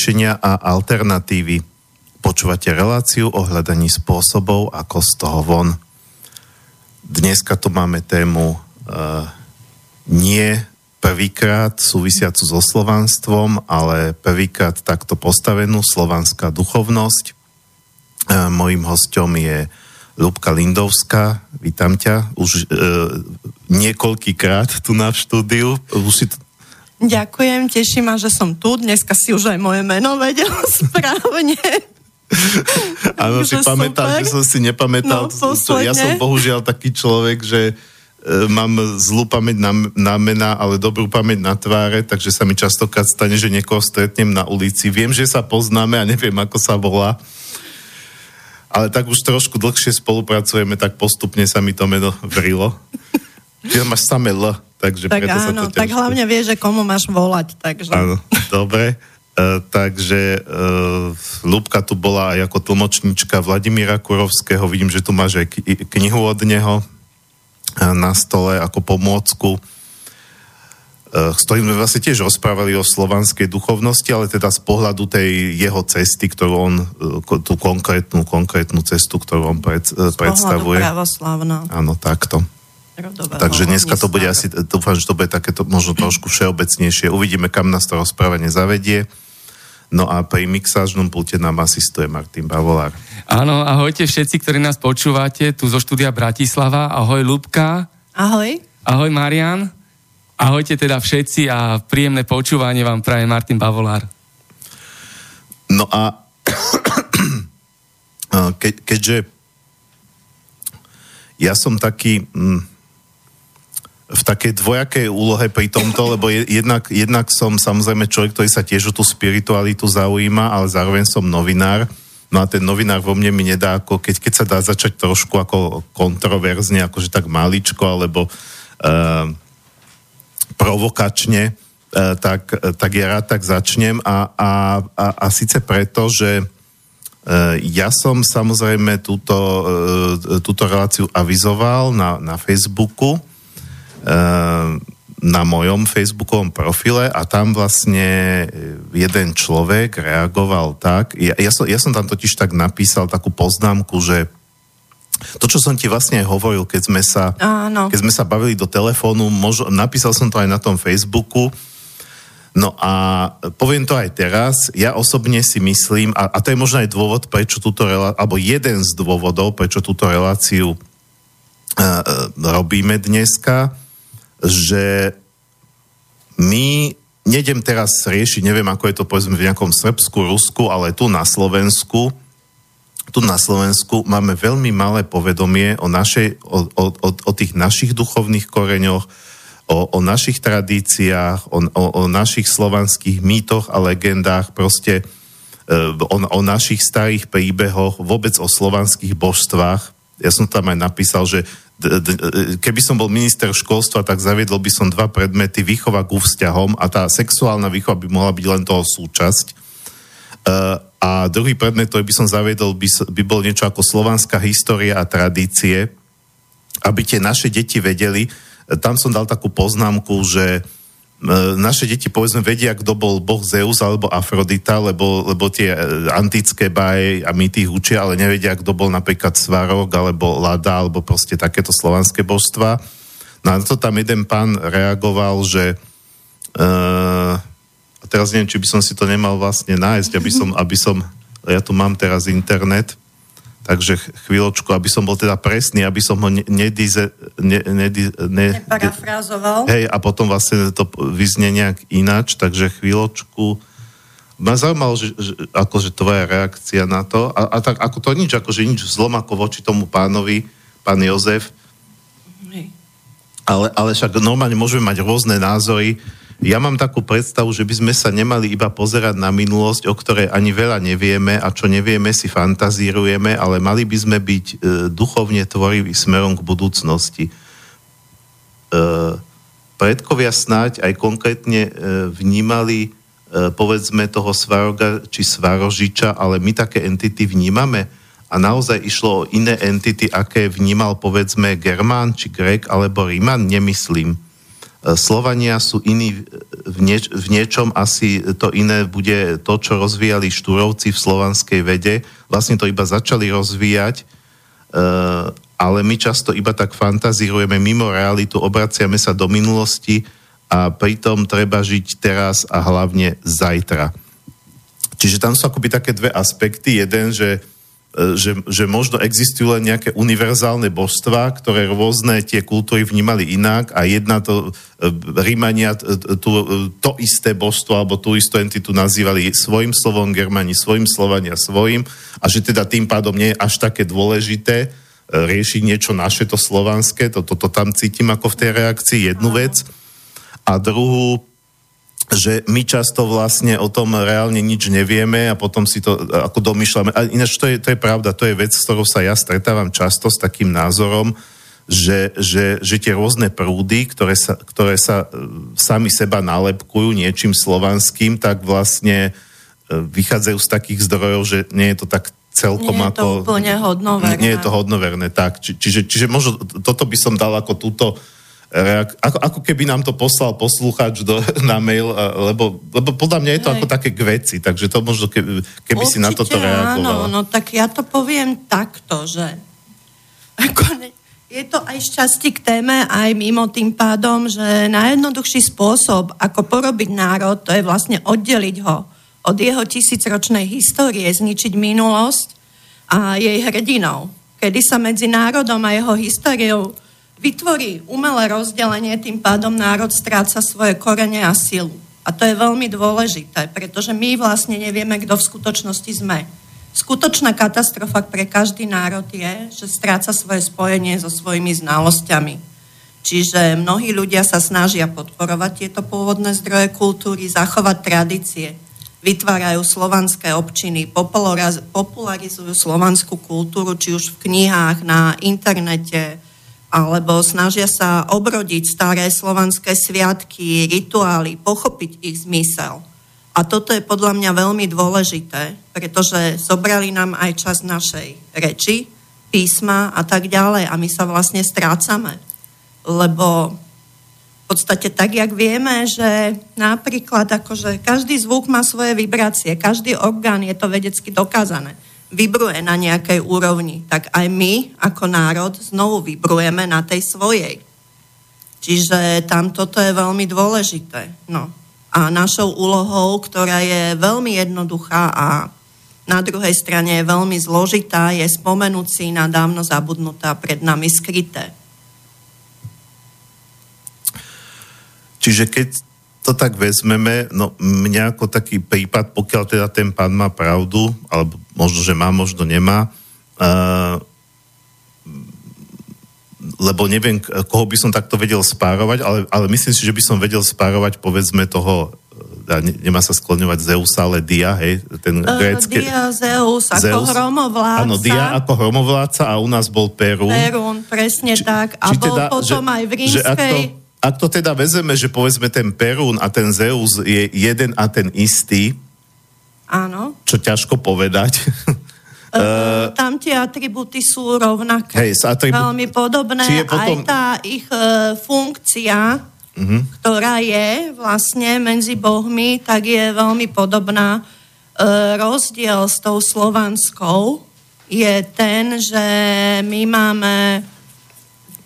riešenia a alternatívy. Počúvate reláciu o hľadaní spôsobov, ako z toho von. Dneska tu máme tému uh, nie prvýkrát súvisiacu so slovanstvom, ale prvýkrát takto postavenú slovanská duchovnosť. Uh, mojím hostom je Lubka Lindovská. Vítam ťa už uh, niekoľkýkrát tu na štúdiu. Už si t- Ďakujem, teší ma, že som tu. Dneska si už aj moje meno vedel správne. Áno, si pamätal, že som si nepamätal. No, ja som bohužiaľ taký človek, že e, mám zlú pamäť na, na mená, ale dobrú pamäť na tváre, takže sa mi častokrát stane, že niekoho stretnem na ulici. Viem, že sa poznáme a neviem, ako sa volá. Ale tak už trošku dlhšie spolupracujeme, tak postupne sa mi to meno vrilo. Ty máš samé L. Takže tak áno, sa to tak hlavne vieš, že komu máš volať. Takže... Áno, dobre. Uh, takže uh, Lúbka tu bola aj ako tlmočnička Vladimíra Kurovského. Vidím, že tu máš aj knihu od neho uh, na stole ako pomôcku, uh, s ktorým sme vlastne tiež rozprávali o slovanskej duchovnosti, ale teda z pohľadu tej jeho cesty, ktorú on, uh, tú konkrétnu, konkrétnu cestu, ktorú on pred, uh, predstavuje. Áno, takto. Takže dneska to bude asi, dúfam, že to bude takéto možno trošku všeobecnejšie. Uvidíme, kam nás to rozprávanie zavedie. No a pri mixážnom pulte nám asistuje Martin Bavolár. Áno, ahojte všetci, ktorí nás počúvate tu zo štúdia Bratislava. Ahoj Lubka. Ahoj. Ahoj Marian. Ahojte teda všetci a príjemné počúvanie vám praje Martin Bavolár. No a ke, keďže ja som taký... Mm, v takej dvojakej úlohe pri tomto, lebo jednak, jednak som samozrejme človek, ktorý sa tiež o tú spiritualitu zaujíma, ale zároveň som novinár. No a ten novinár vo mne mi nedá, ako keď, keď sa dá začať trošku ako kontroverzne, akože tak maličko, alebo uh, provokačne, uh, tak, tak ja rád tak začnem. A, a, a, a síce preto, že uh, ja som samozrejme túto, túto reláciu avizoval na, na Facebooku, na mojom facebookovom profile a tam vlastne jeden človek reagoval tak, ja, ja, som, ja som tam totiž tak napísal takú poznámku, že to, čo som ti vlastne hovoril, keď sme sa, Áno. keď sme sa bavili do telefónu, mož, napísal som to aj na tom Facebooku, No a poviem to aj teraz, ja osobne si myslím, a, a to je možno aj dôvod, prečo túto reláciu, alebo jeden z dôvodov, prečo túto reláciu uh, robíme dneska, že my nejdem teraz riešiť, neviem ako je to povedzme v nejakom Srbsku, Rusku, ale tu na Slovensku, tu na Slovensku máme veľmi malé povedomie o, našej, o, o, o, o tých našich duchovných koreňoch, o, o našich tradíciách, o, o, o našich slovanských mýtoch a legendách, proste e, o, o našich starých príbehoch, vôbec o slovanských božstvách. Ja som tam aj napísal, že keby som bol minister školstva, tak zaviedol by som dva predmety, výchova ku vzťahom a tá sexuálna výchova by mohla byť len toho súčasť. E, a druhý predmet, ktorý by som zaviedol, by, by bol niečo ako slovanská história a tradície, aby tie naše deti vedeli, tam som dal takú poznámku, že E, naše deti povedzme vedia, kto bol boh Zeus alebo Afrodita, lebo, lebo tie e, antické baje a my tých učia, ale nevedia, kto bol napríklad Svarok alebo Lada alebo proste takéto slovanské božstva. No a to tam jeden pán reagoval, že uh, teraz neviem, či by som si to nemal vlastne nájsť, aby som, aby som ja tu mám teraz internet, Takže chvíľočku, aby som bol teda presný, aby som ho nedize, ne, ne, ne, neparafrázoval. Hej, a potom vlastne to vyznie nejak ináč, takže chvíľočku. Ma zaujímalo, že, že, akože tvoja reakcia na to. A, a tak ako to nič, akože nič zlom ako voči tomu pánovi, pán Jozef. Hej. Ale, ale však normálne môžeme mať rôzne názory ja mám takú predstavu, že by sme sa nemali iba pozerať na minulosť, o ktorej ani veľa nevieme a čo nevieme si fantazírujeme, ale mali by sme byť e, duchovne tvoriví smerom k budúcnosti. E, predkovia snáď aj konkrétne e, vnímali e, povedzme toho Svaroga či Svarožiča, ale my také entity vnímame a naozaj išlo o iné entity, aké vnímal povedzme Germán či Grek alebo Ríman, nemyslím. Slovania sú iní v, nieč- v niečom, asi to iné bude to, čo rozvíjali štúrovci v slovanskej vede. Vlastne to iba začali rozvíjať, ale my často iba tak fantazírujeme mimo realitu, obraciame sa do minulosti a pritom treba žiť teraz a hlavne zajtra. Čiže tam sú akoby také dve aspekty. Jeden, že E, že, že možno existujú len nejaké univerzálne božstva, ktoré rôzne tie kultúry vnímali inak a jedna to e, Rímania to, to isté božstvo alebo tú istú entitu nazývali svojim slovom, Germani svojim Slovania svojim a že teda tým pádom nie je až také dôležité e, riešiť niečo naše, to slovanské, toto to, to tam cítim ako v tej reakcii jednu vec. A druhú, že my často vlastne o tom reálne nič nevieme a potom si to ako domýšľame. A ináč to je, to je pravda, to je vec, s ktorou sa ja stretávam často s takým názorom, že, že, že tie rôzne prúdy, ktoré sa, ktoré sa e, sami seba nálepkujú niečím slovanským, tak vlastne e, vychádzajú z takých zdrojov, že nie je to tak celkom nie je to ako... úplne hodnoverné. Nie je to hodnoverné, tak. Či, čiže, čiže možno toto by som dal ako túto ako, ako keby nám to poslal poslucháč do, na mail, lebo, lebo podľa mňa je to Hej. ako také k veci, takže to možno keby, keby Určite, si na toto reagoval. Áno, no tak ja to poviem takto, že ako ne, je to aj šťastie k téme, aj mimo tým pádom, že najjednoduchší spôsob, ako porobiť národ, to je vlastne oddeliť ho od jeho tisícročnej histórie, zničiť minulosť a jej hrdinou. Kedy sa medzi národom a jeho históriou vytvorí umelé rozdelenie, tým pádom národ stráca svoje korene a silu. A to je veľmi dôležité, pretože my vlastne nevieme, kto v skutočnosti sme. Skutočná katastrofa pre každý národ je, že stráca svoje spojenie so svojimi znalosťami. Čiže mnohí ľudia sa snažia podporovať tieto pôvodné zdroje kultúry, zachovať tradície, vytvárajú slovanské občiny, popularizujú slovanskú kultúru, či už v knihách, na internete, alebo snažia sa obrodiť staré slovanské sviatky, rituály, pochopiť ich zmysel. A toto je podľa mňa veľmi dôležité, pretože zobrali nám aj čas našej reči, písma a tak ďalej a my sa vlastne strácame. Lebo v podstate tak, jak vieme, že napríklad akože každý zvuk má svoje vibrácie, každý orgán je to vedecky dokázané vybruje na nejakej úrovni, tak aj my ako národ znovu vybrujeme na tej svojej. Čiže tam toto je veľmi dôležité. No. A našou úlohou, ktorá je veľmi jednoduchá a na druhej strane je veľmi zložitá, je spomenúť si na dávno zabudnutá pred nami skryté. Čiže keď to tak vezmeme, no mňa ako taký prípad, pokiaľ teda ten pán má pravdu, alebo možno, že má, možno nemá, uh, lebo neviem, koho by som takto vedel spárovať, ale, ale myslím si, že by som vedel spárovať povedzme toho nemá sa skloňovať Zeusa, ale Dia, hej, ten uh, grécky... Dia, Zeus, ako Zeus, hromovládca. Áno, Dia ako hromovládca a u nás bol Perún. Perún, presne či, tak. A bol teda, potom že, aj v rímskej ak to teda vezeme, že povedzme ten Perún a ten Zeus je jeden a ten istý, Áno. Čo ťažko povedať. Uh, tam tie atributy sú rovnaké. Hej, atribut... Veľmi podobné. Čiže potom... Aj tá ich uh, funkcia, uh-huh. ktorá je vlastne medzi bohmi, tak je veľmi podobná. Uh, rozdiel s tou slovanskou je ten, že my máme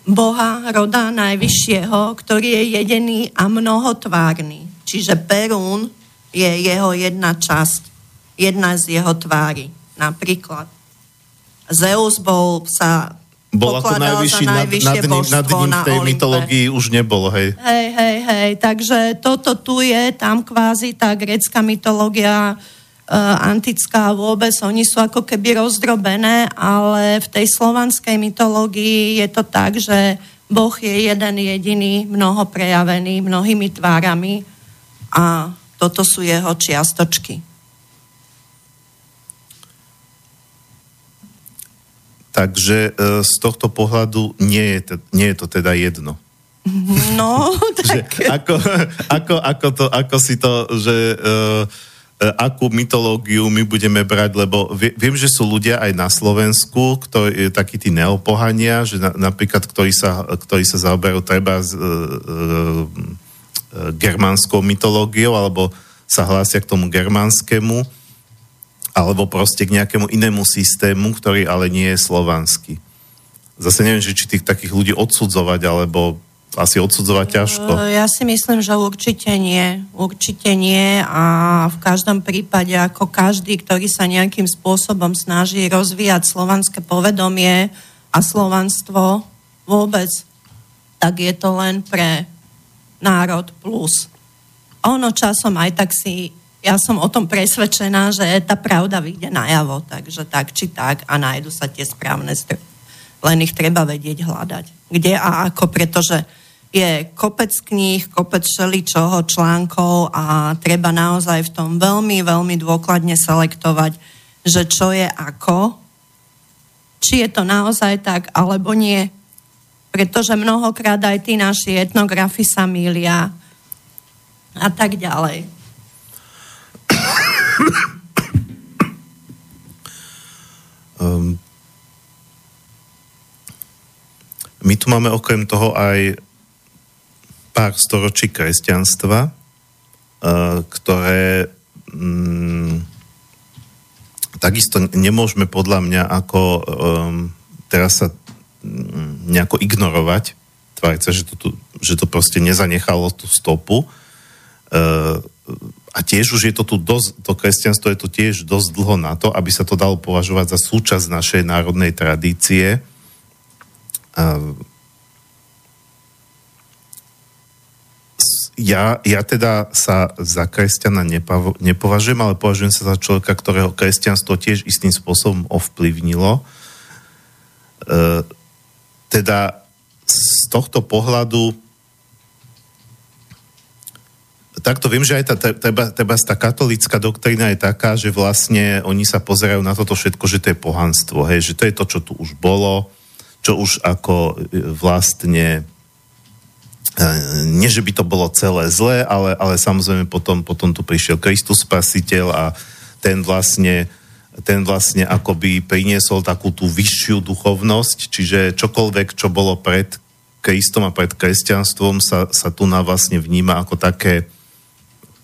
Boha roda najvyššieho, ktorý je jedený a mnohotvárny. Čiže Perún je jeho jedna časť, jedna z jeho tvári. Napríklad. Zeus bol sa bol ako najvyšší, nad, nad, ním, nad ním v tej mytológii už nebol, hej. Hej, hej, hej, takže toto tu je, tam kvázi tá grecká mytológia antická vôbec, oni sú ako keby rozdrobené, ale v tej slovanskej mytológii je to tak, že Boh je jeden jediný, mnoho prejavený, mnohými tvárami a toto sú jeho čiastočky. Takže e, z tohto pohľadu nie je, to, nie je to teda jedno. No, tak... že ako, ako, ako, to, ako si to, že... Uh, akú mytológiu my budeme brať, lebo viem, že sú ľudia aj na Slovensku, ktorí, takí tí neopohania, že na, napríklad, ktorí sa, ktorí sa zaoberajú treba s e, e, germánskou mytológiou, alebo sa hlásia k tomu germánskému, alebo proste k nejakému inému systému, ktorý ale nie je slovanský. Zase neviem, že či tých takých ľudí odsudzovať, alebo asi odsudzovať ťažko. Ja si myslím, že určite nie. Určite nie a v každom prípade, ako každý, ktorý sa nejakým spôsobom snaží rozvíjať slovanské povedomie a slovanstvo vôbec, tak je to len pre národ plus. Ono časom aj tak si, ja som o tom presvedčená, že tá pravda vyjde najavo, takže tak či tak a nájdu sa tie správne zdroje. Len ich treba vedieť hľadať. Kde a ako, pretože je kopec kníh, kopec čoho článkov a treba naozaj v tom veľmi, veľmi dôkladne selektovať, že čo je ako, či je to naozaj tak, alebo nie. Pretože mnohokrát aj tí naši etnografi sa mília a tak ďalej. Um, my tu máme okrem toho aj pár storočí kresťanstva, eh, ktoré mm, takisto nemôžeme podľa mňa ako teraz sa mm, nejako ignorovať, tváriť sa, že to, že to proste nezanechalo tú stopu. Uh, a tiež už je to tu dosť, to kresťanstvo je tu tiež dosť dlho na to, aby sa to dalo považovať za súčasť našej národnej tradície. Uh, ja, ja teda sa za kresťana nepovažujem, ale považujem sa za človeka, ktorého kresťanstvo tiež istým spôsobom ovplyvnilo. E, teda z tohto pohľadu takto viem, že aj tá, teba, teba tá katolická doktrína je taká, že vlastne oni sa pozerajú na toto všetko, že to je pohanstvo, hej, že to je to, čo tu už bolo, čo už ako e, vlastne nie, že by to bolo celé zlé, ale, ale samozrejme potom, potom tu prišiel Kristus Spasiteľ a ten vlastne, ten vlastne akoby priniesol takú tú vyššiu duchovnosť, čiže čokoľvek, čo bolo pred Kristom a pred kresťanstvom sa, sa tu na vlastne vníma ako také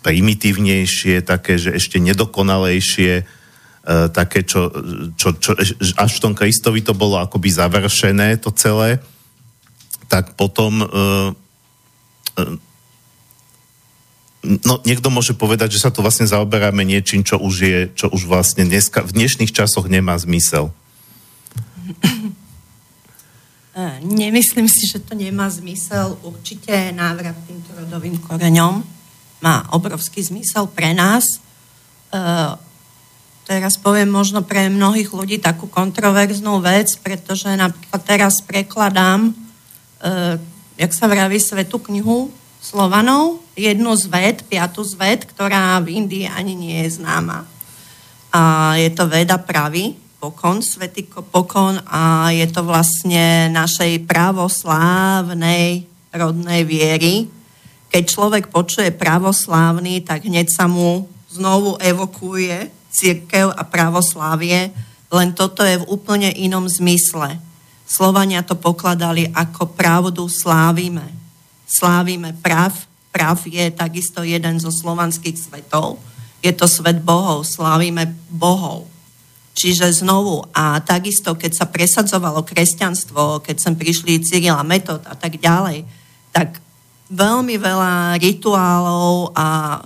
primitívnejšie, také, že ešte nedokonalejšie, e, také, čo, čo, čo až v tom Kristovi to bolo akoby završené to celé, tak potom e, no, niekto môže povedať, že sa tu vlastne zaoberáme niečím, čo už je, čo už vlastne dneska, v dnešných časoch nemá zmysel. Ehm, nemyslím si, že to nemá zmysel. Určite návrat týmto rodovým koreňom má obrovský zmysel pre nás. Uh, teraz poviem možno pre mnohých ľudí takú kontroverznú vec, pretože napríklad teraz prekladám jak sa vraví, svetú knihu Slovanov, jednu z ved, piatu z ved, ktorá v Indii ani nie je známa. A je to veda pravy, pokon, svetý pokon a je to vlastne našej pravoslávnej rodnej viery. Keď človek počuje pravoslávny, tak hneď sa mu znovu evokuje církev a pravoslávie, len toto je v úplne inom zmysle Slovania to pokladali ako pravdu slávime. Slávime prav. Prav je takisto jeden zo slovanských svetov. Je to svet bohov. Slávime bohov. Čiže znovu, a takisto, keď sa presadzovalo kresťanstvo, keď sem prišli Cyril a Metod a tak ďalej, tak veľmi veľa rituálov a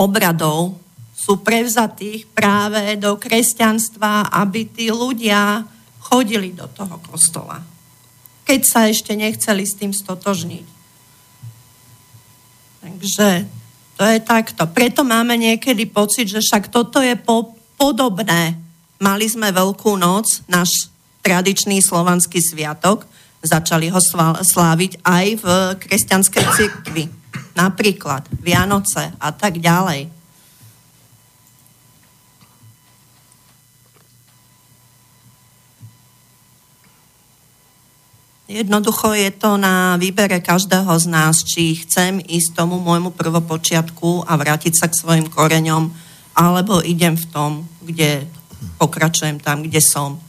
obradov sú prevzatých práve do kresťanstva, aby tí ľudia chodili do toho kostola, keď sa ešte nechceli s tým stotožniť. Takže to je takto. Preto máme niekedy pocit, že však toto je po, podobné. Mali sme Veľkú noc, náš tradičný slovanský sviatok, začali ho sláviť aj v kresťanskej cirkvi. Napríklad Vianoce a tak ďalej. Jednoducho je to na výbere každého z nás, či chcem ísť tomu môjmu prvopočiatku a vrátiť sa k svojim koreňom, alebo idem v tom, kde pokračujem tam, kde som.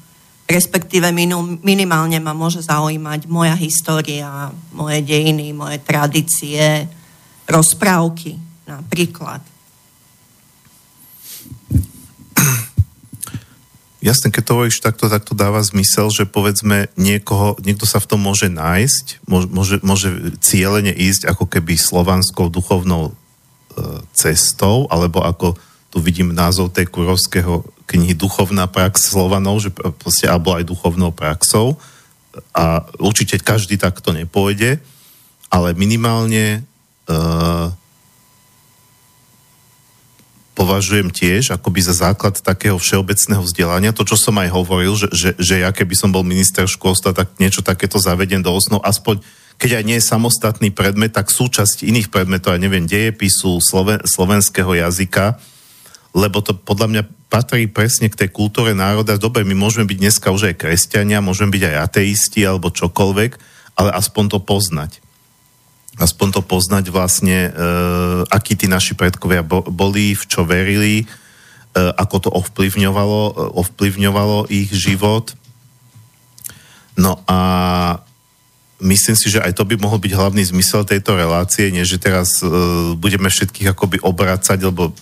Respektíve minimálne ma môže zaujímať moja história, moje dejiny, moje tradície, rozprávky napríklad. Jasne, keď to hovoríš takto, tak to dáva zmysel, že povedzme niekoho, niekto sa v tom môže nájsť, môže, môže cieľene ísť ako keby slovanskou duchovnou e, cestou, alebo ako tu vidím názov tej kurovského knihy Duchovná prax Slovanov, že proste, alebo aj duchovnou praxou. A určite každý takto nepôjde, ale minimálne e, považujem tiež akoby za základ takého všeobecného vzdelania. To, čo som aj hovoril, že, že, že ja keby som bol minister školstva, tak niečo takéto zavedem do osnov, aspoň keď aj nie je samostatný predmet, tak súčasť iných predmetov, ja neviem, dejepisu, sloven, slovenského jazyka, lebo to podľa mňa patrí presne k tej kultúre národa. Dobre, my môžeme byť dneska už aj kresťania, môžeme byť aj ateisti alebo čokoľvek, ale aspoň to poznať aspoň to poznať vlastne, e, akí tí naši predkovia bo, boli, v čo verili, e, ako to ovplyvňovalo, e, ovplyvňovalo ich život. No a myslím si, že aj to by mohol byť hlavný zmysel tejto relácie, nie že teraz e, budeme všetkých akoby obracať, lebo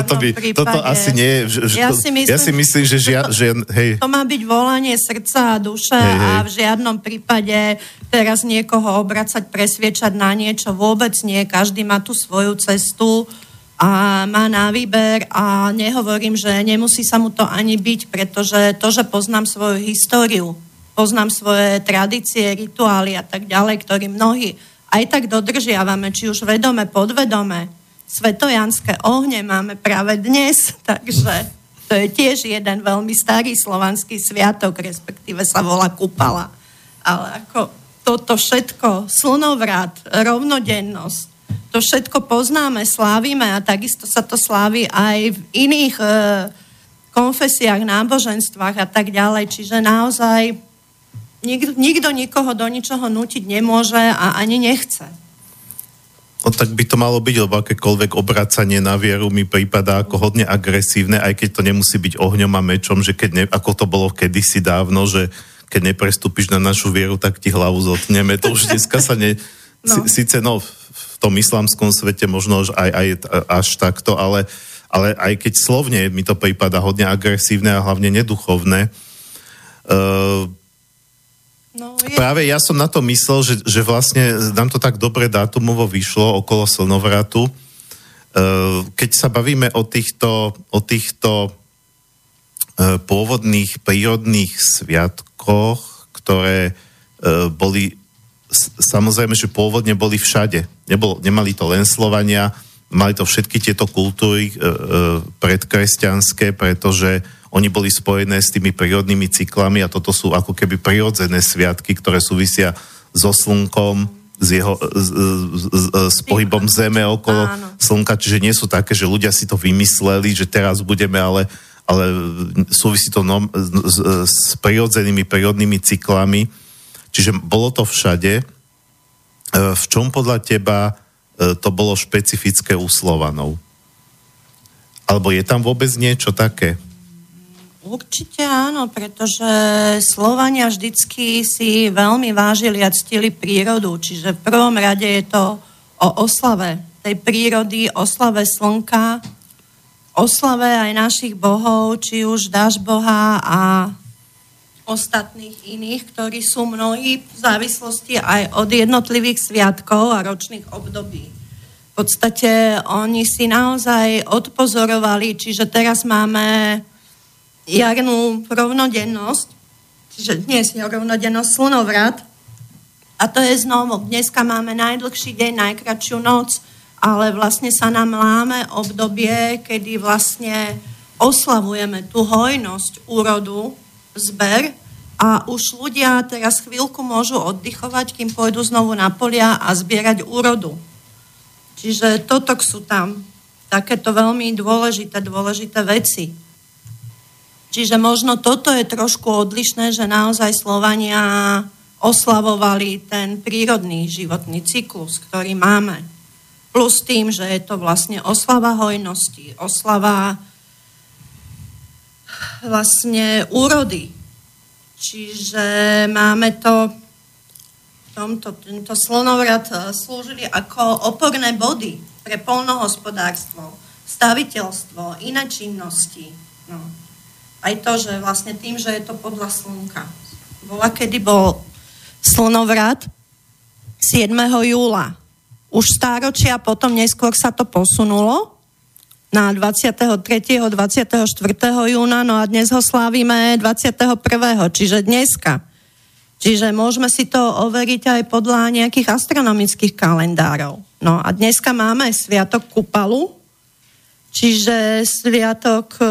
toto, by, prípade. toto asi nie je... Ja si myslím, ja si myslím že, žia, že hej. To má byť volanie srdca a duše hej, hej. a v žiadnom prípade teraz niekoho obracať, presviečať na niečo vôbec nie. Každý má tú svoju cestu a má na výber a nehovorím, že nemusí sa mu to ani byť, pretože to, že poznám svoju históriu, poznám svoje tradície, rituály a tak ďalej, ktorý mnohí aj tak dodržiavame, či už vedome, podvedome, svetojanské ohne máme práve dnes, takže to je tiež jeden veľmi starý slovanský sviatok, respektíve sa volá Kupala. Ale ako toto všetko, slnovrat, rovnodennosť, to všetko poznáme, slávime a takisto sa to slávi aj v iných e, konfesiách, náboženstvách a tak ďalej. Čiže naozaj nikto, nikto nikoho do ničoho nutiť nemôže a ani nechce. No tak by to malo byť, lebo akékoľvek obracanie na vieru mi prípada ako hodne agresívne, aj keď to nemusí byť ohňom a mečom, že keď ne, ako to bolo kedysi dávno, že keď neprestúpiš na našu vieru, tak ti hlavu zotneme. To už dneska sa ne... No. Sice no, v tom islamskom svete možno aj, aj až takto, ale, ale aj keď slovne mi to prípada hodne agresívne a hlavne neduchovné, uh, No, je... Práve ja som na to myslel, že, že vlastne nám to tak dobre dátumovo vyšlo okolo slnovratu. E, keď sa bavíme o týchto, o týchto e, pôvodných prírodných sviatkoch, ktoré e, boli samozrejme, že pôvodne boli všade. Nebol, nemali to len Slovania, mali to všetky tieto kultúry predkresťanské, pretože oni boli spojené s tými prírodnými cyklami a toto sú ako keby prirodzené sviatky, ktoré súvisia so slnkom, s, jeho, s, s, s pohybom Zeme okolo Áno. Slnka, čiže nie sú také, že ľudia si to vymysleli, že teraz budeme, ale, ale súvisí to no, s, s prirodzenými prírodnými cyklami. Čiže bolo to všade. E, v čom podľa teba e, to bolo špecifické u Slovanov? Alebo je tam vôbec niečo také? Určite áno, pretože Slovania vždycky si veľmi vážili a ctili prírodu, čiže v prvom rade je to o oslave tej prírody, oslave slnka, oslave aj našich bohov, či už dáš Boha a ostatných iných, ktorí sú mnohí v závislosti aj od jednotlivých sviatkov a ročných období. V podstate oni si naozaj odpozorovali, čiže teraz máme jarnú rovnodennosť, čiže dnes je rovnodennosť slunovrat, a to je znovu, dneska máme najdlhší deň, najkračšiu noc, ale vlastne sa nám láme obdobie, kedy vlastne oslavujeme tú hojnosť úrodu, zber a už ľudia teraz chvíľku môžu oddychovať, kým pôjdu znovu na polia a zbierať úrodu. Čiže toto sú tam takéto veľmi dôležité, dôležité veci. Čiže možno toto je trošku odlišné, že naozaj Slovania oslavovali ten prírodný životný cyklus, ktorý máme. Plus tým, že je to vlastne oslava hojnosti, oslava vlastne úrody. Čiže máme to tomto, tento slonovrat eh, slúžili ako oporné body pre polnohospodárstvo, staviteľstvo, iné činnosti. No. Aj to, že vlastne tým, že je to podľa slnka. Bola, kedy bol slnovrat 7. júla. Už stáročia potom neskôr sa to posunulo na 23. 24. júna, no a dnes ho slávime 21. čiže dneska. Čiže môžeme si to overiť aj podľa nejakých astronomických kalendárov. No a dneska máme Sviatok Kupalu, čiže Sviatok, e,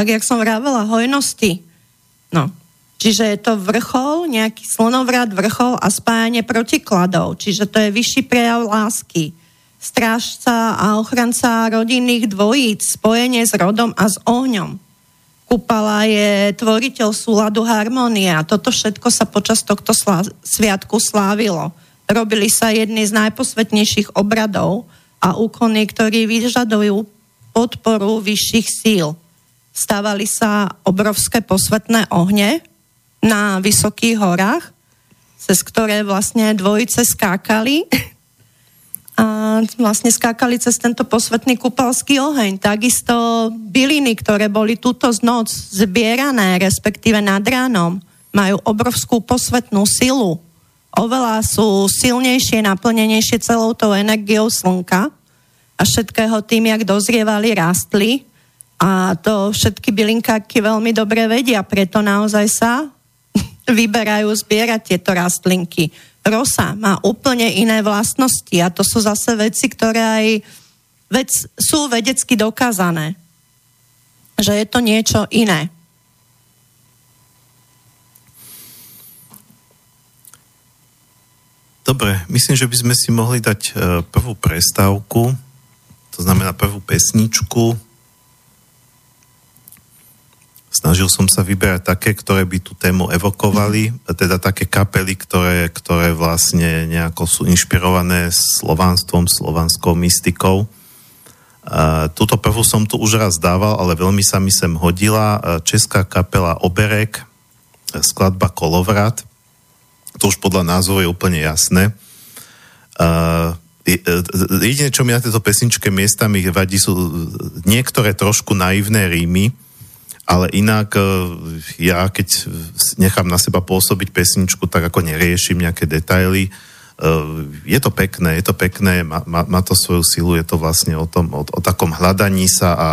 tak jak som vravela, hojnosti. No. Čiže je to vrchol, nejaký slonovrat, vrchol a spájanie protikladov. Čiže to je vyšší prejav lásky. Strážca a ochranca rodinných dvojíc, spojenie s rodom a s ohňom. Kupala je tvoriteľ súladu harmonie a toto všetko sa počas tohto slá- sviatku slávilo. Robili sa jedny z najposvetnejších obradov a úkony, ktorí vyžadujú podporu vyšších síl. Stávali sa obrovské posvetné ohne na vysokých horách, cez ktoré vlastne dvojice skákali a vlastne skákali cez tento posvetný kúpalský oheň. Takisto byliny, ktoré boli túto noc zbierané, respektíve nad ránom, majú obrovskú posvetnú silu. Oveľa sú silnejšie, naplnenejšie celou tou energiou slnka a všetkého tým, jak dozrievali, rastli. A to všetky bylinkáky veľmi dobre vedia, preto naozaj sa vyberajú zbierať tieto rastlinky rosa má úplne iné vlastnosti a to sú zase veci, ktoré aj vec, sú vedecky dokázané, že je to niečo iné. Dobre, myslím, že by sme si mohli dať e, prvú prestávku, to znamená prvú pesničku, Snažil som sa vyberať také, ktoré by tú tému evokovali, teda také kapely, ktoré, ktoré vlastne nejako sú inšpirované slovanstvom, slovanskou mystikou. Uh, túto prvú som tu už raz dával, ale veľmi sa mi sem hodila. Česká kapela Oberek, skladba Kolovrat. To už podľa názvu je úplne jasné. Uh, jediné, čo mi na tejto pesničke miestami vadí, sú niektoré trošku naivné rímy, ale inak e, ja keď nechám na seba pôsobiť pesničku, tak ako neriešim nejaké detaily, e, je to pekné, je to pekné, má, má, to svoju silu, je to vlastne o, tom, o, o takom hľadaní sa a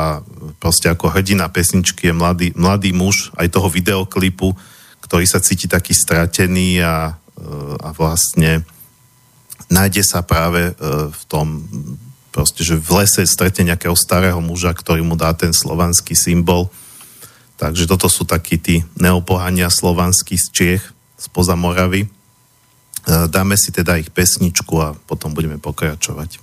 proste ako hrdina pesničky je mladý, mladý muž aj toho videoklipu, ktorý sa cíti taký stratený a, e, a vlastne nájde sa práve v tom proste, že v lese stretne nejakého starého muža, ktorý mu dá ten slovanský symbol Takže toto sú takí tí neopohania slovanskí z Čiech, spoza Moravy. E, dáme si teda ich pesničku a potom budeme pokračovať.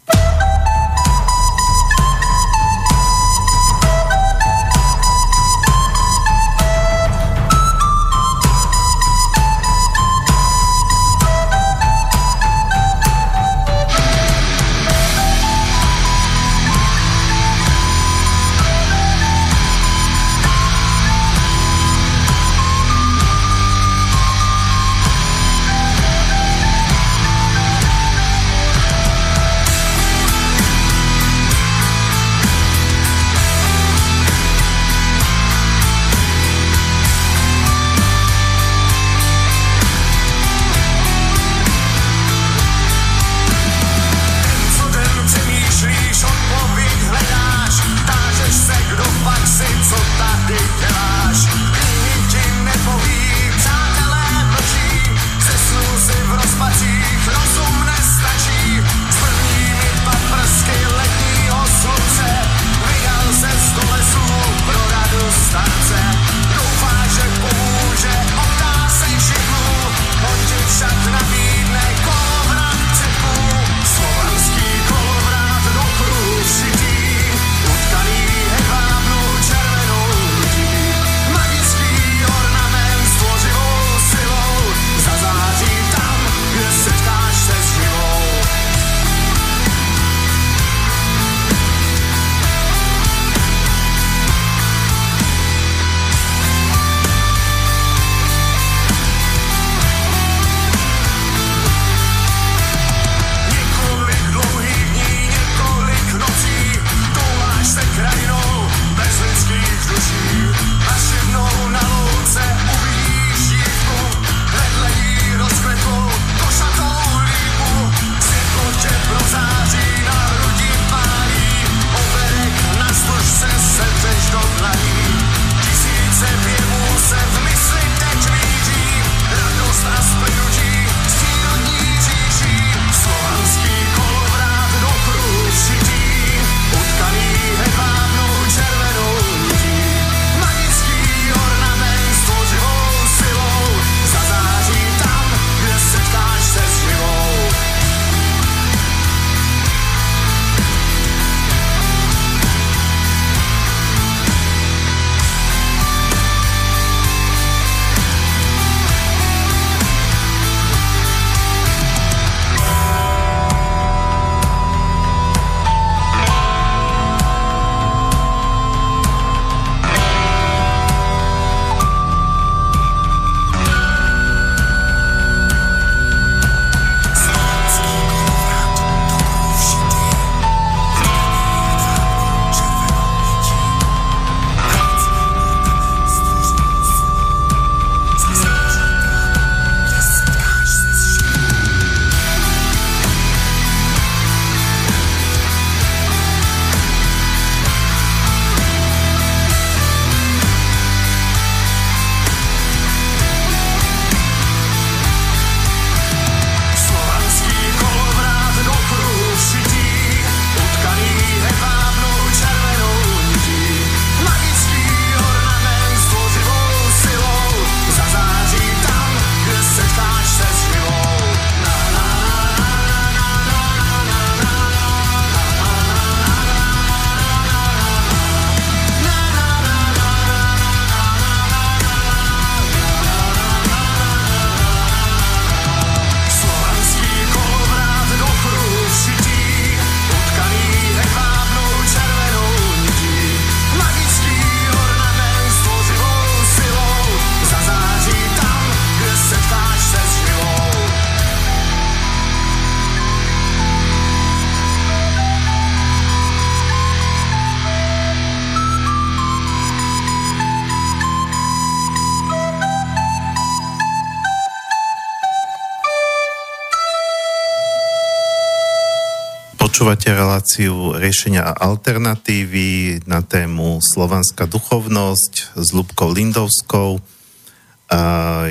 Počúvate reláciu riešenia a alternatívy na tému Slovanská duchovnosť s Lubkou Lindovskou.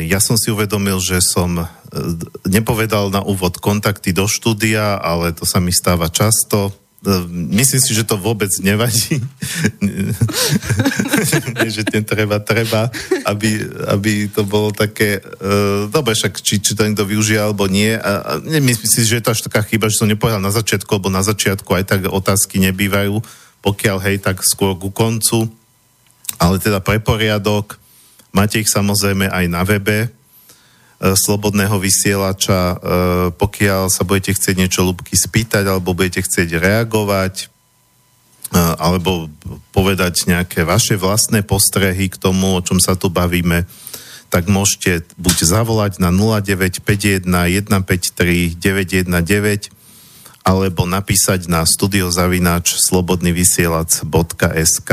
Ja som si uvedomil, že som e, nepovedal na úvod kontakty do štúdia, ale to sa mi stáva často. Myslím si, že to vôbec nevadí. Nie, že ten treba, treba, aby, aby to bolo také, uh, dobre, však či, či to niekto využije alebo nie. A, a myslím si, že je to až taká chyba, že som nepovedal na začiatku, lebo na začiatku aj tak otázky nebývajú, pokiaľ hej, tak skôr ku koncu. Ale teda pre poriadok, máte ich samozrejme aj na webe, slobodného vysielača, e, pokiaľ sa budete chcieť niečo ľubky spýtať, alebo budete chcieť reagovať, e, alebo povedať nejaké vaše vlastné postrehy k tomu, o čom sa tu bavíme, tak môžete buď zavolať na 0951 153 919 alebo napísať na studiozavinač slobodnyvysielac.sk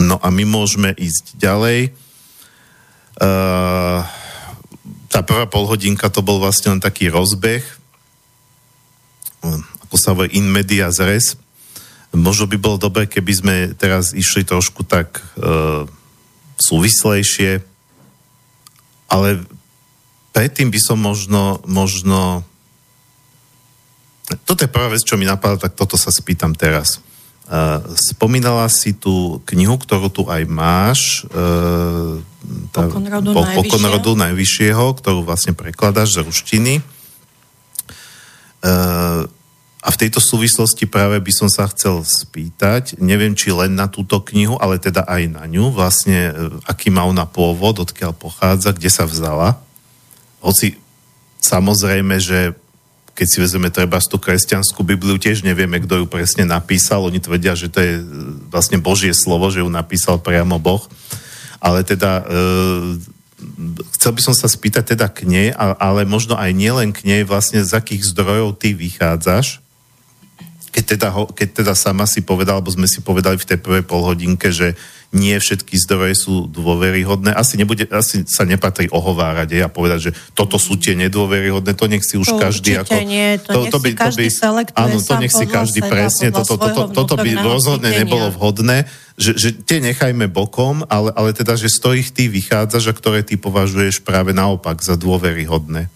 No a my môžeme ísť ďalej. Uh, tá prvá polhodinka to bol vlastne len taký rozbeh, ako sa hovorí in media zres. Možno by bolo dobré, keby sme teraz išli trošku tak e, súvislejšie, ale predtým by som možno, možno toto je prvá vec, čo mi napadá, tak toto sa spýtam teraz. Uh, spomínala si tú knihu, ktorú tu aj máš, uh, tá, pokon rodu, po, najvyššieho. pokon rodu najvyššieho, ktorú vlastne prekladáš z ruštiny. Uh, a v tejto súvislosti práve by som sa chcel spýtať, neviem, či len na túto knihu, ale teda aj na ňu, vlastne aký má ona pôvod, odkiaľ pochádza, kde sa vzala. Hoci samozrejme, že keď si vezeme treba tú kresťanskú Bibliu, tiež nevieme, kto ju presne napísal. Oni tvrdia, že to je vlastne Božie slovo, že ju napísal priamo Boh. Uh, ale teda e, chcel by som sa spýtať teda k nej, ale možno aj nielen k nej, vlastne z akých zdrojov ty vychádzaš, keď teda, keď teda sama si povedal, alebo sme si povedali v tej prvej polhodinke, že nie všetky zdroje sú dôveryhodné. Asi, nebude, asi sa nepatrí ohovárať a povedať, že toto sú tie nedôveryhodné, to nech si už to každý ako... Nie, to, to, nech to by, si každý to by, Áno, to nech si každý presne, toto, toto, toto by rozhodne nebolo vhodné, že, že tie nechajme bokom, ale, ale teda, že z ktorých ty vychádzaš a ktoré ty považuješ práve naopak za dôveryhodné.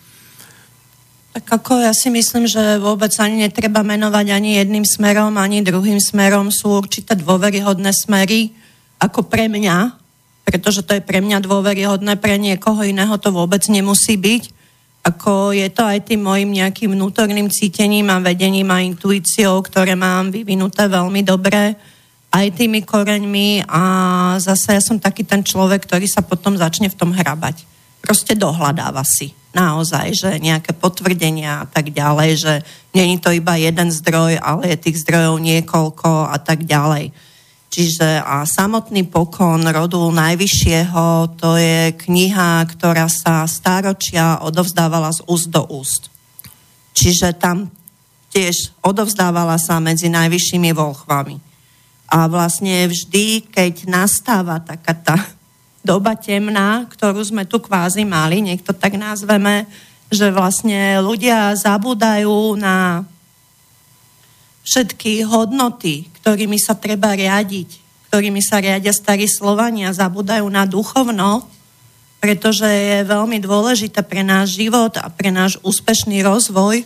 Tak ako ja si myslím, že vôbec ani netreba menovať ani jedným smerom, ani druhým smerom. Sú určité dôveryhodné smery, ako pre mňa, pretože to je pre mňa dôveryhodné, pre niekoho iného to vôbec nemusí byť. Ako je to aj tým mojim nejakým vnútorným cítením a vedením a intuíciou, ktoré mám vyvinuté veľmi dobre, aj tými koreňmi a zase ja som taký ten človek, ktorý sa potom začne v tom hrabať. Proste dohľadáva si naozaj, že nejaké potvrdenia a tak ďalej, že není to iba jeden zdroj, ale je tých zdrojov niekoľko a tak ďalej. Čiže a samotný pokon rodu najvyššieho, to je kniha, ktorá sa stáročia odovzdávala z úst do úst. Čiže tam tiež odovzdávala sa medzi najvyššími volchvami. A vlastne vždy, keď nastáva taká tá doba temná, ktorú sme tu kvázi mali, nech to tak nazveme, že vlastne ľudia zabúdajú na všetky hodnoty, ktorými sa treba riadiť, ktorými sa riadia starí Slovania, zabúdajú na duchovno, pretože je veľmi dôležité pre náš život a pre náš úspešný rozvoj,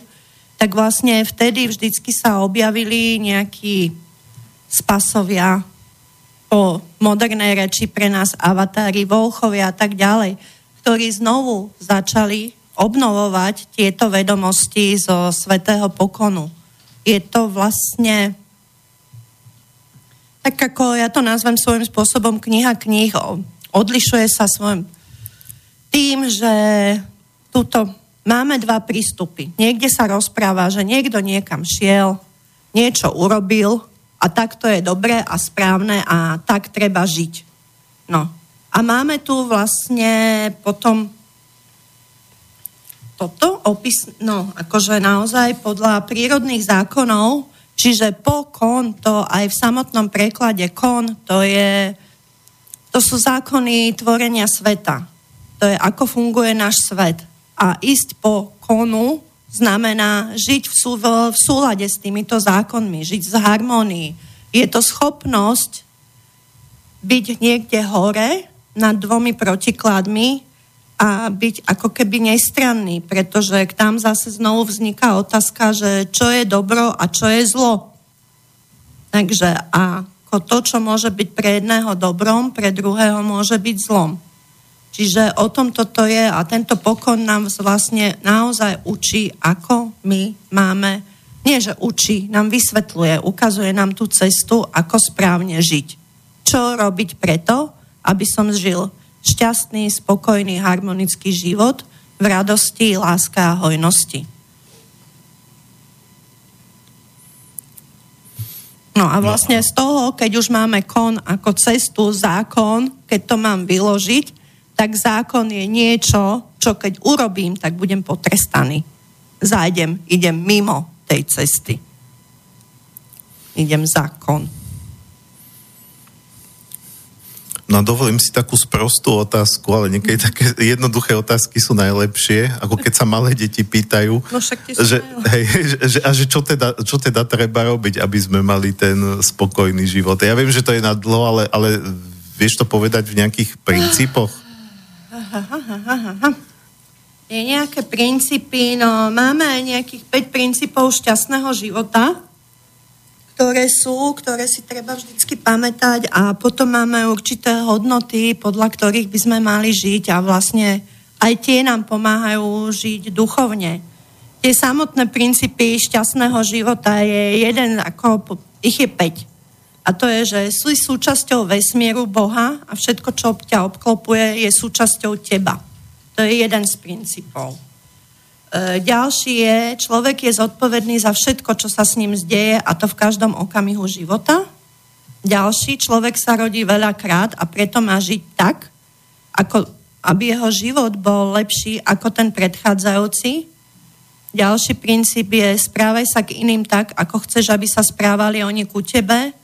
tak vlastne vtedy vždycky sa objavili nejakí spasovia po modernej reči pre nás avatári, volchovia a tak ďalej, ktorí znovu začali obnovovať tieto vedomosti zo svetého pokonu je to vlastne tak ako ja to nazvem svojím spôsobom kniha knih, odlišuje sa svojim tým, že tuto máme dva prístupy. Niekde sa rozpráva, že niekto niekam šiel, niečo urobil a tak to je dobré a správne a tak treba žiť. No. A máme tu vlastne potom toto opis, no, akože naozaj podľa prírodných zákonov, čiže po kon, to aj v samotnom preklade kon, to je, to sú zákony tvorenia sveta. To je, ako funguje náš svet. A ísť po konu znamená žiť v, sú, v súlade s týmito zákonmi, žiť z harmonii. Je to schopnosť byť niekde hore nad dvomi protikladmi a byť ako keby nestranný, pretože tam zase znovu vzniká otázka, že čo je dobro a čo je zlo. Takže ako to, čo môže byť pre jedného dobrom, pre druhého môže byť zlom. Čiže o tom toto je a tento pokon nám vlastne naozaj učí, ako my máme, nie že učí, nám vysvetľuje, ukazuje nám tú cestu, ako správne žiť. Čo robiť preto, aby som žil šťastný, spokojný, harmonický život v radosti, láske a hojnosti. No a vlastne z toho, keď už máme kon ako cestu, zákon, keď to mám vyložiť, tak zákon je niečo, čo keď urobím, tak budem potrestaný. Zájdem, idem mimo tej cesty. Idem zákon. No dovolím si takú sprostú otázku, ale niekedy také jednoduché otázky sú najlepšie, ako keď sa malé deti pýtajú, no že, hej, že, a že čo teda, čo teda treba robiť, aby sme mali ten spokojný život. Ja viem, že to je na dlho, ale, ale vieš to povedať v nejakých princípoch? Je nejaké princípy, no máme aj nejakých 5 princípov šťastného života, ktoré sú, ktoré si treba vždycky pamätať a potom máme určité hodnoty, podľa ktorých by sme mali žiť a vlastne aj tie nám pomáhajú žiť duchovne. Tie samotné princípy šťastného života je jeden, ako ich je 5. A to je, že sú súčasťou vesmíru Boha a všetko, čo ťa obklopuje, je súčasťou teba. To je jeden z princípov. E, ďalší je, človek je zodpovedný za všetko, čo sa s ním zdeje a to v každom okamihu života. Ďalší, človek sa rodí veľakrát a preto má žiť tak, ako, aby jeho život bol lepší ako ten predchádzajúci. Ďalší princíp je, správaj sa k iným tak, ako chceš, aby sa správali oni ku tebe.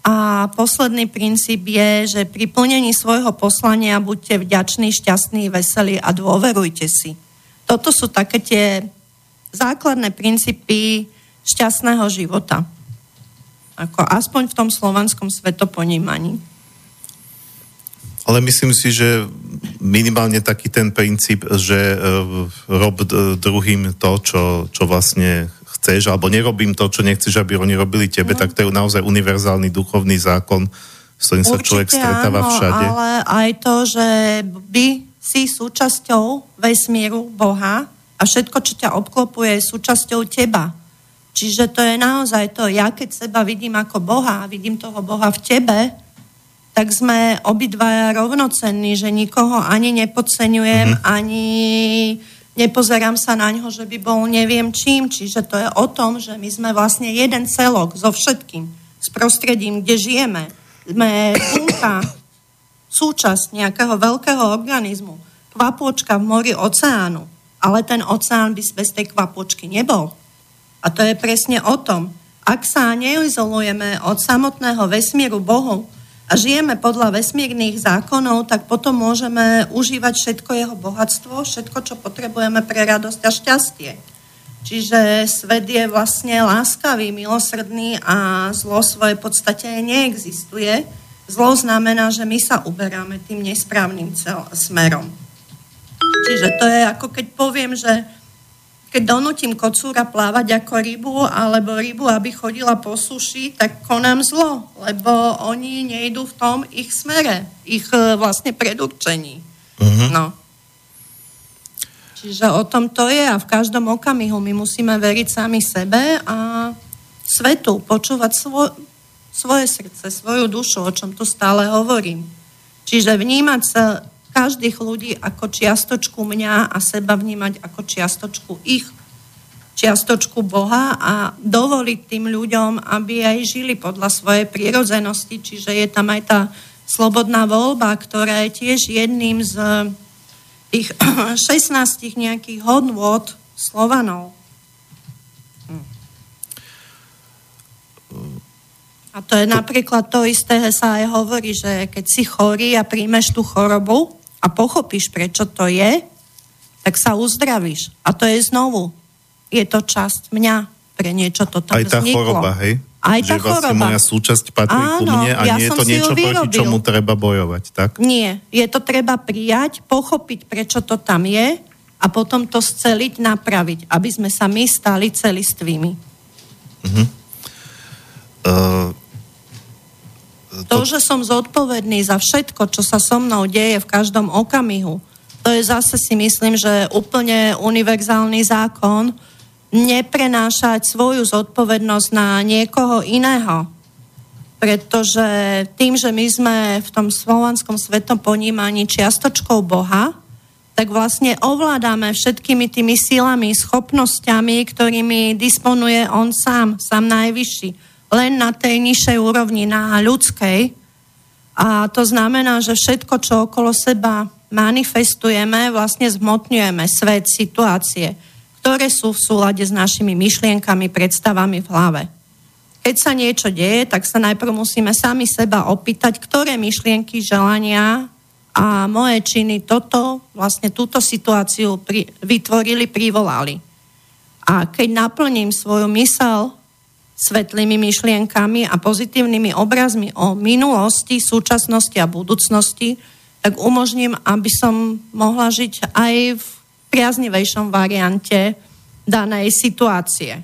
A posledný princíp je, že pri plnení svojho poslania buďte vďační, šťastní, veselí a dôverujte si toto sú také tie základné princípy šťastného života. Ako aspoň v tom slovanskom svetoponímaní. Ale myslím si, že minimálne taký ten princíp, že uh, rob druhým to, čo, čo vlastne chceš, alebo nerobím to, čo nechceš, aby oni robili tebe, mm. tak to je naozaj univerzálny duchovný zákon, s ktorým sa človek stretáva áno, všade. ale aj to, že by si súčasťou vesmíru Boha a všetko, čo ťa obklopuje, je súčasťou teba. Čiže to je naozaj to, ja keď seba vidím ako Boha vidím toho Boha v tebe, tak sme obidvaja rovnocenní, že nikoho ani nepodceňujem, mm-hmm. ani nepozerám sa na ňo, že by bol neviem čím. Čiže to je o tom, že my sme vlastne jeden celok so všetkým, s prostredím, kde žijeme. Sme bunka, súčasť nejakého veľkého organizmu, kvapôčka v mori oceánu, ale ten oceán by bez tej kvapôčky nebol. A to je presne o tom. Ak sa neizolujeme od samotného vesmíru Bohu a žijeme podľa vesmírnych zákonov, tak potom môžeme užívať všetko jeho bohatstvo, všetko, čo potrebujeme pre radosť a šťastie. Čiže svet je vlastne láskavý, milosrdný a zlo svoje podstate neexistuje Zlo znamená, že my sa uberáme tým nesprávnym cel- smerom. Čiže to je ako keď poviem, že keď donutím kocúra plávať ako rybu, alebo rybu, aby chodila po suši, tak konám zlo, lebo oni nejdú v tom ich smere, ich e, vlastne predurčení. Uh-huh. No. Čiže o tom to je a v každom okamihu my musíme veriť sami sebe a svetu, počúvať svoj, svoje srdce, svoju dušu, o čom tu stále hovorím. Čiže vnímať sa každých ľudí ako čiastočku mňa a seba vnímať ako čiastočku ich, čiastočku Boha a dovoliť tým ľuďom, aby aj žili podľa svojej prírodzenosti, čiže je tam aj tá slobodná voľba, ktorá je tiež jedným z tých 16 nejakých hodnôt Slovanov. A to je napríklad to isté, sa aj hovorí, že keď si chorý a príjmeš tú chorobu a pochopíš, prečo to je, tak sa uzdravíš. A to je znovu je to časť mňa, pre niečo to tam Aj tá vzniklo. choroba, hej? Aj tá že vlastne choroba. moja súčasť patrí ku Áno, mne a ja nie je to niečo, proti čomu treba bojovať, tak? Nie, je to treba prijať, pochopiť, prečo to tam je a potom to sceliť, napraviť, aby sme sa my stali celistvými. Uh, To, že som zodpovedný za všetko, čo sa so mnou deje v každom okamihu, to je zase si myslím, že úplne univerzálny zákon neprenášať svoju zodpovednosť na niekoho iného. Pretože tým, že my sme v tom slovanskom svetom ponímaní čiastočkou Boha, tak vlastne ovládame všetkými tými silami, schopnosťami, ktorými disponuje on sám, sám najvyšší. Len na tej nižšej úrovni, na ľudskej. A to znamená, že všetko, čo okolo seba manifestujeme, vlastne zmotňujeme svet, situácie, ktoré sú v súlade s našimi myšlienkami, predstavami v hlave. Keď sa niečo deje, tak sa najprv musíme sami seba opýtať, ktoré myšlienky, želania a moje činy toto, vlastne túto situáciu pri, vytvorili, privolali. A keď naplním svoju mysel svetlými myšlienkami a pozitívnymi obrazmi o minulosti, súčasnosti a budúcnosti, tak umožním, aby som mohla žiť aj v priaznivejšom variante danej situácie.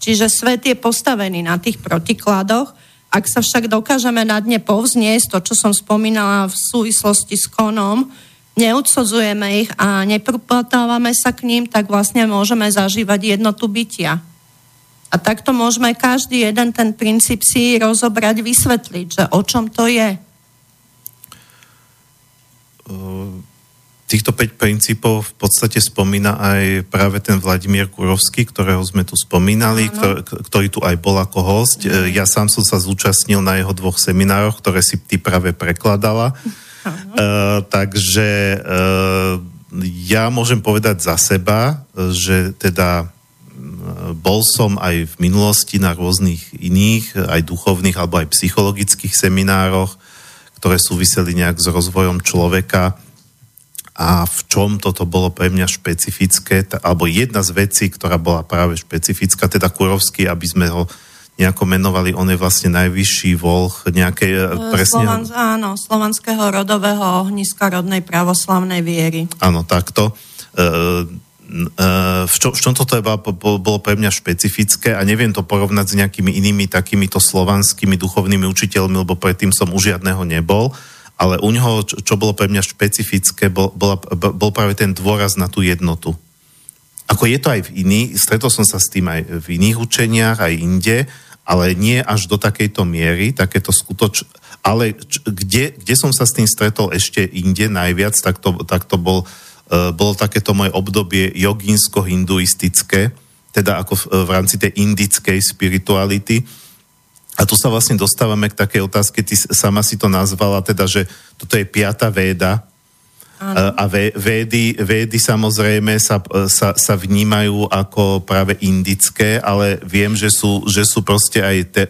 Čiže svet je postavený na tých protikladoch. Ak sa však dokážeme na dne povzniesť, to, čo som spomínala v súvislosti s konom, neodsudzujeme ich a nepruplatávame sa k ním, tak vlastne môžeme zažívať jednotu bytia. A takto môžeme každý jeden ten princíp si rozobrať, vysvetliť, že o čom to je. Týchto 5 princípov v podstate spomína aj práve ten Vladimír Kurovský, ktorého sme tu spomínali, ktorý, ktorý tu aj bol ako host. Mm. Ja sám som sa zúčastnil na jeho dvoch seminároch, ktoré si ty práve prekladala. Uh, takže uh, ja môžem povedať za seba, že teda bol som aj v minulosti na rôznych iných, aj duchovných alebo aj psychologických seminároch, ktoré súviseli nejak s rozvojom človeka a v čom toto bolo pre mňa špecifické, alebo jedna z vecí, ktorá bola práve špecifická, teda Kurovský, aby sme ho nejako menovali, on je vlastne najvyšší volh nejakej presne... Slovan, áno, slovanského rodového ohniska rodnej pravoslavnej viery. Áno, takto. E, v, čo, v čom toto je, bolo pre mňa špecifické a neviem to porovnať s nejakými inými takýmito slovanskými duchovnými učiteľmi, lebo predtým som u žiadného nebol, ale u neho, čo, čo bolo pre mňa špecifické, bol, bola, bol práve ten dôraz na tú jednotu. Ako je to aj v iných, stretol som sa s tým aj v iných učeniach, aj inde, ale nie až do takejto miery, takéto skutoč... Ale č, kde, kde som sa s tým stretol ešte inde najviac, tak to, tak to bol, uh, bolo takéto moje obdobie jogínsko-hinduistické, teda ako v, v rámci tej indickej spirituality, a tu sa vlastne dostávame k takej otázke, ty sama si to nazvala, teda, že toto je piata véda. Ano. A védy, védy samozrejme sa, sa, sa vnímajú ako práve indické, ale viem, že sú, že sú proste aj te,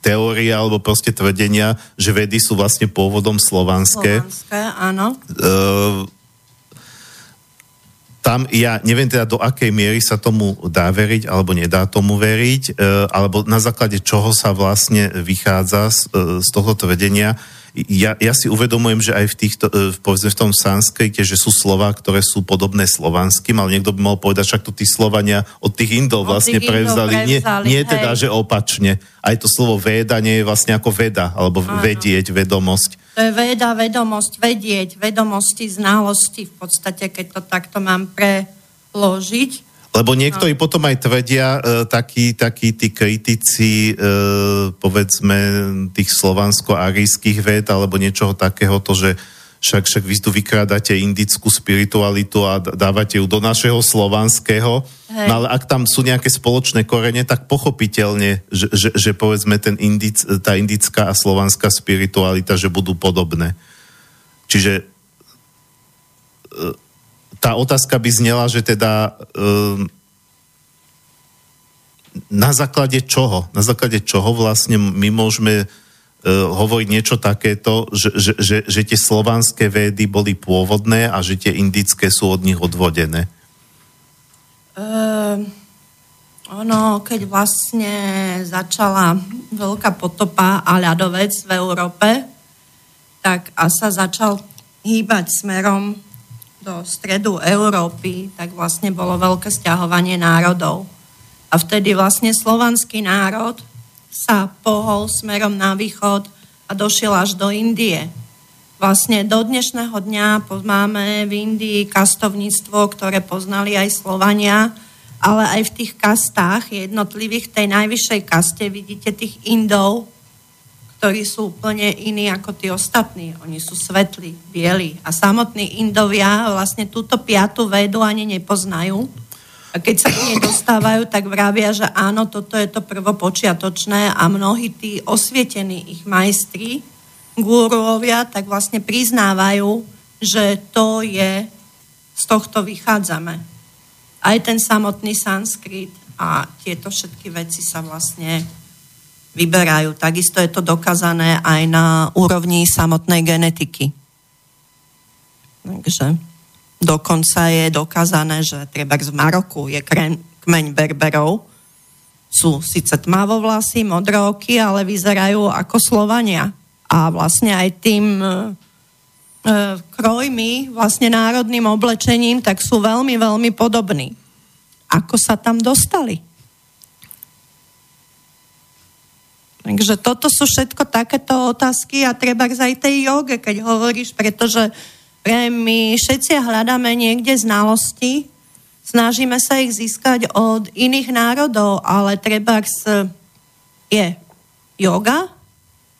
teória alebo proste tvrdenia, že vedy sú vlastne pôvodom slovanské. Slovanské, áno. Uh, tam ja neviem teda do akej miery sa tomu dá veriť alebo nedá tomu veriť, e, alebo na základe čoho sa vlastne vychádza z, e, z toho tvrdenia. Ja, ja si uvedomujem, že aj v týchto, e, povedzme v tom sanskrite, že sú slova, ktoré sú podobné slovanským, ale niekto by mohol povedať, však to tí Slovania od tých Indov vlastne tých Indov prevzali. prevzali, Nie, nie hej. teda, že opačne. Aj to slovo veda nie je vlastne ako veda, alebo Áno. vedieť, vedomosť. To je veda, vedomosť, vedieť, vedomosti, znalosti, v podstate, keď to takto mám preložiť. Lebo niektorí no. potom aj tvrdia, e, takí, takí tí kritici, e, povedzme, tých slovansko-arijských ved, alebo niečoho takého, to, že však, však vy tu vykrádate indickú spiritualitu a dávate ju do našeho slovanského. Hej. No ale ak tam sú nejaké spoločné korene, tak pochopiteľne, že, že, že povedzme ten indic, tá indická a slovanská spiritualita, že budú podobné. Čiže e, tá otázka by znela, že teda um, na základe čoho? Na základe čoho vlastne my môžeme uh, hovoriť niečo takéto, že, že, že, že tie slovanské védy boli pôvodné a že tie indické sú od nich odvodené? Ehm, Ono, keď vlastne začala veľká potopa a ľadovec v Európe, tak a sa začal hýbať smerom do stredu Európy, tak vlastne bolo veľké stiahovanie národov. A vtedy vlastne slovanský národ sa pohol smerom na východ a došiel až do Indie. Vlastne do dnešného dňa máme v Indii kastovníctvo, ktoré poznali aj Slovania, ale aj v tých kastách jednotlivých, tej najvyššej kaste vidíte tých Indov, ktorí sú úplne iní ako tí ostatní. Oni sú svetlí, bieli. A samotní Indovia vlastne túto piatu vedu ani nepoznajú. A keď sa k nej dostávajú, tak vravia, že áno, toto je to prvopočiatočné a mnohí tí osvietení ich majstri, gúruovia, tak vlastne priznávajú, že to je, z tohto vychádzame aj ten samotný sanskrit a tieto všetky veci sa vlastne vyberajú. Takisto je to dokázané aj na úrovni samotnej genetiky. Takže dokonca je dokázané, že treba z Maroku je kren, kmeň Berberov, sú síce tmavovlasy, modroky, ale vyzerajú ako Slovania. A vlastne aj tým E, krojmi, vlastne národným oblečením, tak sú veľmi, veľmi podobní. Ako sa tam dostali? Takže toto sú všetko takéto otázky a treba aj tej joge, keď hovoríš, pretože my všetci hľadáme niekde znalosti, snažíme sa ich získať od iných národov, ale treba je yoga.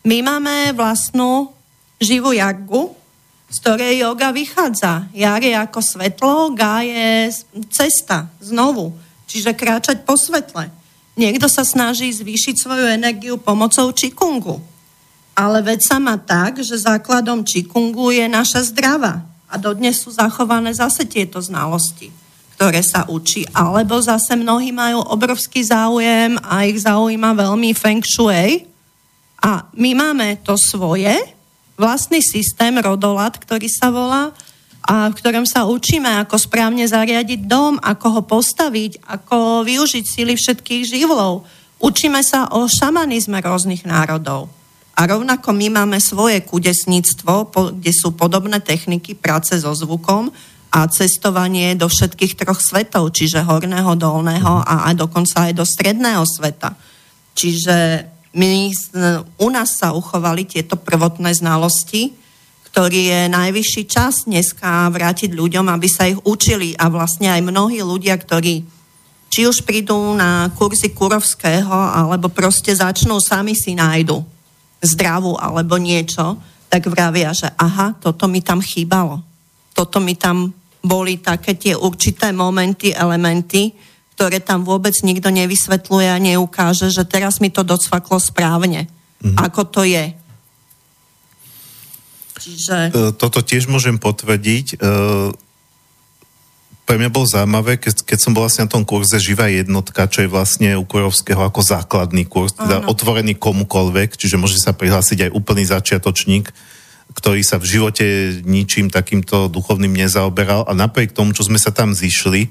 My máme vlastnú živú jaggu, z ktorej yoga vychádza. Jar je ako svetlo, gá je cesta znovu. Čiže kráčať po svetle. Niekto sa snaží zvýšiť svoju energiu pomocou čikungu. Ale veď sa má tak, že základom čikungu je naša zdrava. A dodnes sú zachované zase tieto znalosti, ktoré sa učí. Alebo zase mnohí majú obrovský záujem a ich zaujíma veľmi feng shui. A my máme to svoje, vlastný systém rodolat, ktorý sa volá, a v ktorom sa učíme, ako správne zariadiť dom, ako ho postaviť, ako využiť síly všetkých živlov. Učíme sa o šamanizme rôznych národov. A rovnako my máme svoje kudesníctvo, kde sú podobné techniky práce so zvukom a cestovanie do všetkých troch svetov, čiže horného, dolného a aj dokonca aj do stredného sveta. Čiže my, u nás sa uchovali tieto prvotné znalosti, ktorý je najvyšší čas dneska vrátiť ľuďom, aby sa ich učili a vlastne aj mnohí ľudia, ktorí či už prídu na kurzy Kurovského, alebo proste začnú, sami si nájdu zdravu alebo niečo, tak vravia, že aha, toto mi tam chýbalo. Toto mi tam boli také tie určité momenty, elementy, ktoré tam vôbec nikto nevysvetľuje a neukáže, že teraz mi to docvaklo správne. Mm-hmm. Ako to je. Čiže... E, toto tiež môžem potvrdiť. E, pre mňa bolo zaujímavé, keď, keď som bol vlastne na tom kurze Živá jednotka, čo je vlastne u Kurovského ako základný kurz, teda ano. otvorený komukolvek, čiže môže sa prihlásiť aj úplný začiatočník, ktorý sa v živote ničím takýmto duchovným nezaoberal a napriek tomu, čo sme sa tam zišli,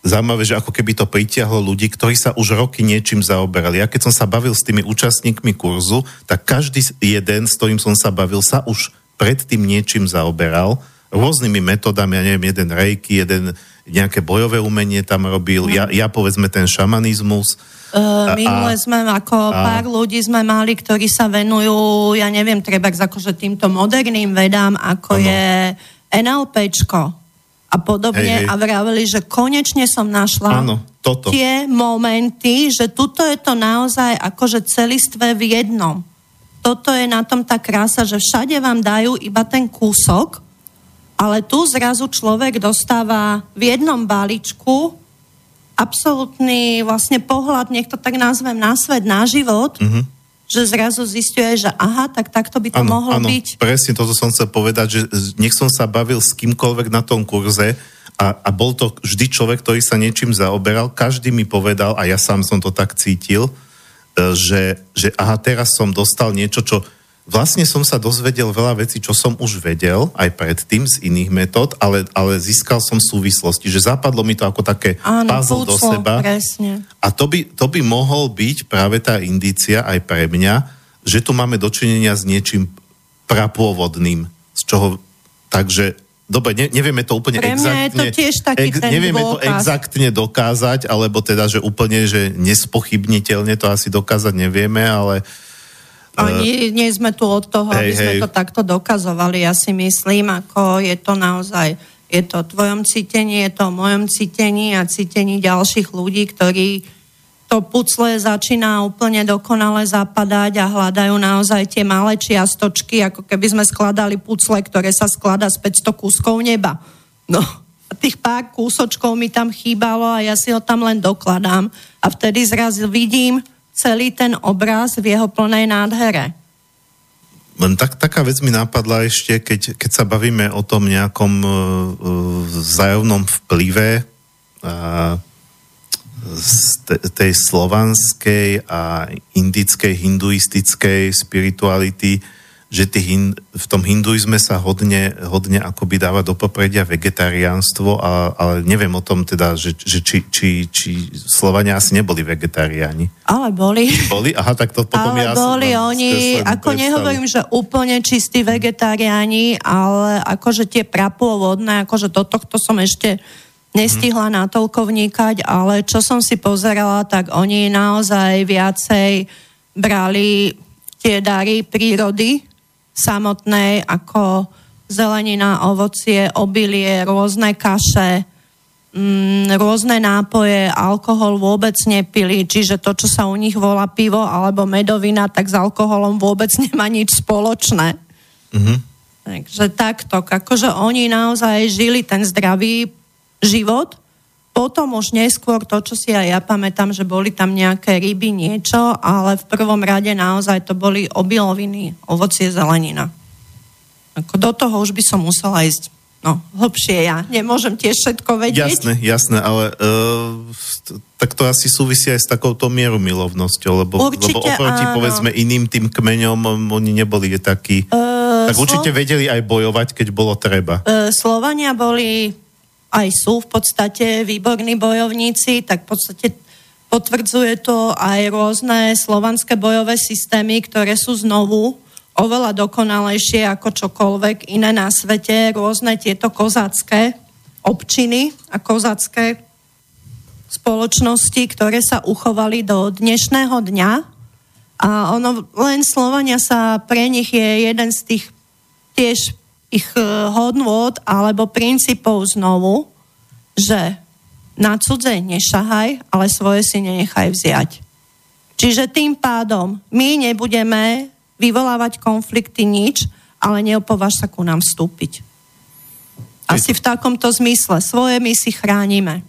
zaujímavé, že ako keby to pritiahlo ľudí, ktorí sa už roky niečím zaoberali. Ja keď som sa bavil s tými účastníkmi kurzu, tak každý jeden, s ktorým som sa bavil, sa už predtým niečím zaoberal, rôznymi metodami, ja neviem, jeden rejky, jeden nejaké bojové umenie tam robil, no. ja, ja povedzme ten šamanizmus. Uh, minule sme ako a, pár ľudí sme mali, ktorí sa venujú, ja neviem, treba akože týmto moderným vedám, ako ano. je NLPčko a podobne hej, hej. a vraveli, že konečne som našla Áno, toto. tie momenty, že tuto je to naozaj akože celistvé v jednom. Toto je na tom tá krása, že všade vám dajú iba ten kúsok, ale tu zrazu človek dostáva v jednom balíčku absolútny vlastne pohľad, nech to tak nazvem, na svet, na život, mm-hmm že zrazu zistuje, že aha, tak takto by to ano, mohlo ano, byť. presne toto som chcel povedať, že nech som sa bavil s kýmkoľvek na tom kurze a, a bol to vždy človek, ktorý sa niečím zaoberal, každý mi povedal, a ja sám som to tak cítil, že, že aha, teraz som dostal niečo, čo vlastne som sa dozvedel veľa vecí, čo som už vedel aj predtým z iných metód, ale, ale získal som súvislosti, že zapadlo mi to ako také Áno, puzzle do seba. presne. A to by, to by mohol byť práve tá indícia aj pre mňa, že tu máme dočinenia s niečím prapôvodným, z čoho, takže Dobre, ne, nevieme to úplne Pre mňa exaktne, je to tiež taký ten nevieme to dôkaz. exaktne dokázať, alebo teda, že úplne, že nespochybniteľne to asi dokázať nevieme, ale A nie, nie sme tu od toho, Hej, aby sme hej. to takto dokazovali. Ja si myslím, ako je to naozaj, je to v tvojom cítení, je to v mojom cítení a cítení ďalších ľudí, ktorí to pucle začína úplne dokonale zapadať a hľadajú naozaj tie malé čiastočky, ako keby sme skladali pucle, ktoré sa skladá z 500 kúskov neba. No, a tých pár kúsočkov mi tam chýbalo a ja si ho tam len dokladám a vtedy zrazu vidím celý ten obraz v jeho plnej nádhere. Len tak, taká vec mi napadla ešte, keď, keď sa bavíme o tom nejakom uh, vzájomnom vplyve uh, z te, tej slovanskej a indickej, hinduistickej spirituality, že hin, v tom hinduizme sa hodne, hodne akoby dáva do popredia vegetariánstvo, a, ale neviem o tom teda, že, že či, či, či Slovania asi neboli vegetariáni. Ale boli. Boli? Aha, tak to potom ale ja boli mám oni, ako predstavu. nehovorím, že úplne čistí vegetariáni, ale akože tie prapôvodné, akože do tohto som ešte nestihla natoľko vnikať, ale čo som si pozerala, tak oni naozaj viacej brali tie dary prírody samotnej, ako zelenina, ovocie, obilie, rôzne kaše, mm, rôzne nápoje, alkohol vôbec nepili, čiže to, čo sa u nich volá pivo alebo medovina, tak s alkoholom vôbec nemá nič spoločné. Mhm. Takže takto, akože oni naozaj žili ten zdravý život, potom už neskôr to, čo si aj ja pamätám, že boli tam nejaké ryby, niečo, ale v prvom rade naozaj to boli obiloviny, ovocie, zelenina. Ako do toho už by som musela ísť no, hlbšie ja. Nemôžem tiež všetko vedieť. Jasné, jasné, ale uh, tak to asi súvisí aj s takouto mierumilovnosťou, lebo, Určite lebo oproti áno. povedzme iným tým kmeňom oni neboli takí, Uh, tak určite vedeli aj bojovať, keď bolo treba. E, Slovania boli, aj sú v podstate výborní bojovníci, tak v podstate potvrdzuje to aj rôzne slovanské bojové systémy, ktoré sú znovu oveľa dokonalejšie ako čokoľvek iné na svete. Rôzne tieto kozácké občiny a kozácké spoločnosti, ktoré sa uchovali do dnešného dňa. A ono, len Slovania sa, pre nich je jeden z tých tiež ich e, hodnôt alebo princípov znovu, že na cudze nešahaj, ale svoje si nenechaj vziať. Čiže tým pádom my nebudeme vyvolávať konflikty nič, ale neopováž sa ku nám vstúpiť. Asi v takomto zmysle. Svoje my si chránime.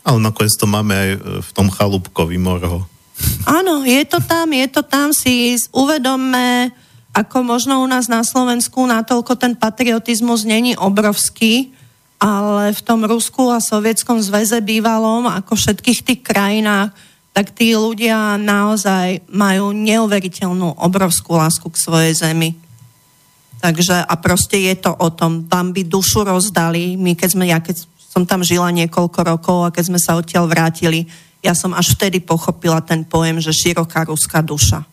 Ale nakoniec to máme aj e, v tom chalúbkovi morho. Áno, je to tam, je to tam, si uvedomme, ako možno u nás na Slovensku natoľko ten patriotizmus není obrovský, ale v tom Rusku a Sovietskom zväze bývalom, ako všetkých tých krajinách, tak tí ľudia naozaj majú neuveriteľnú obrovskú lásku k svojej zemi. Takže a proste je to o tom, vám by dušu rozdali, my keď sme, ja keď som tam žila niekoľko rokov a keď sme sa odtiaľ vrátili, ja som až vtedy pochopila ten pojem, že široká ruská duša.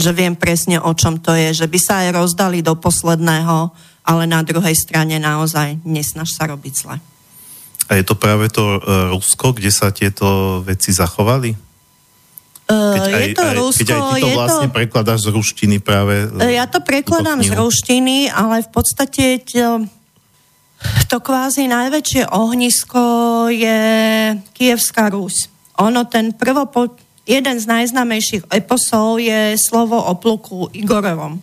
Že viem presne o čom to je, že by sa aj rozdali do posledného, ale na druhej strane naozaj nesnaž sa robiť zle. A je to práve to uh, Rusko, kde sa tieto veci zachovali? Keď Uh, aj, je to aj, Rusko, keď aj ty to vlastne to... prekladáš z ruštiny práve. E, Ja to prekladám z ruštiny, ale v podstate to, to kvázi najväčšie ohnisko je Kievská Rus. Ono ten prvopo, jeden z najznámejších eposov je slovo o pluku Igorovom.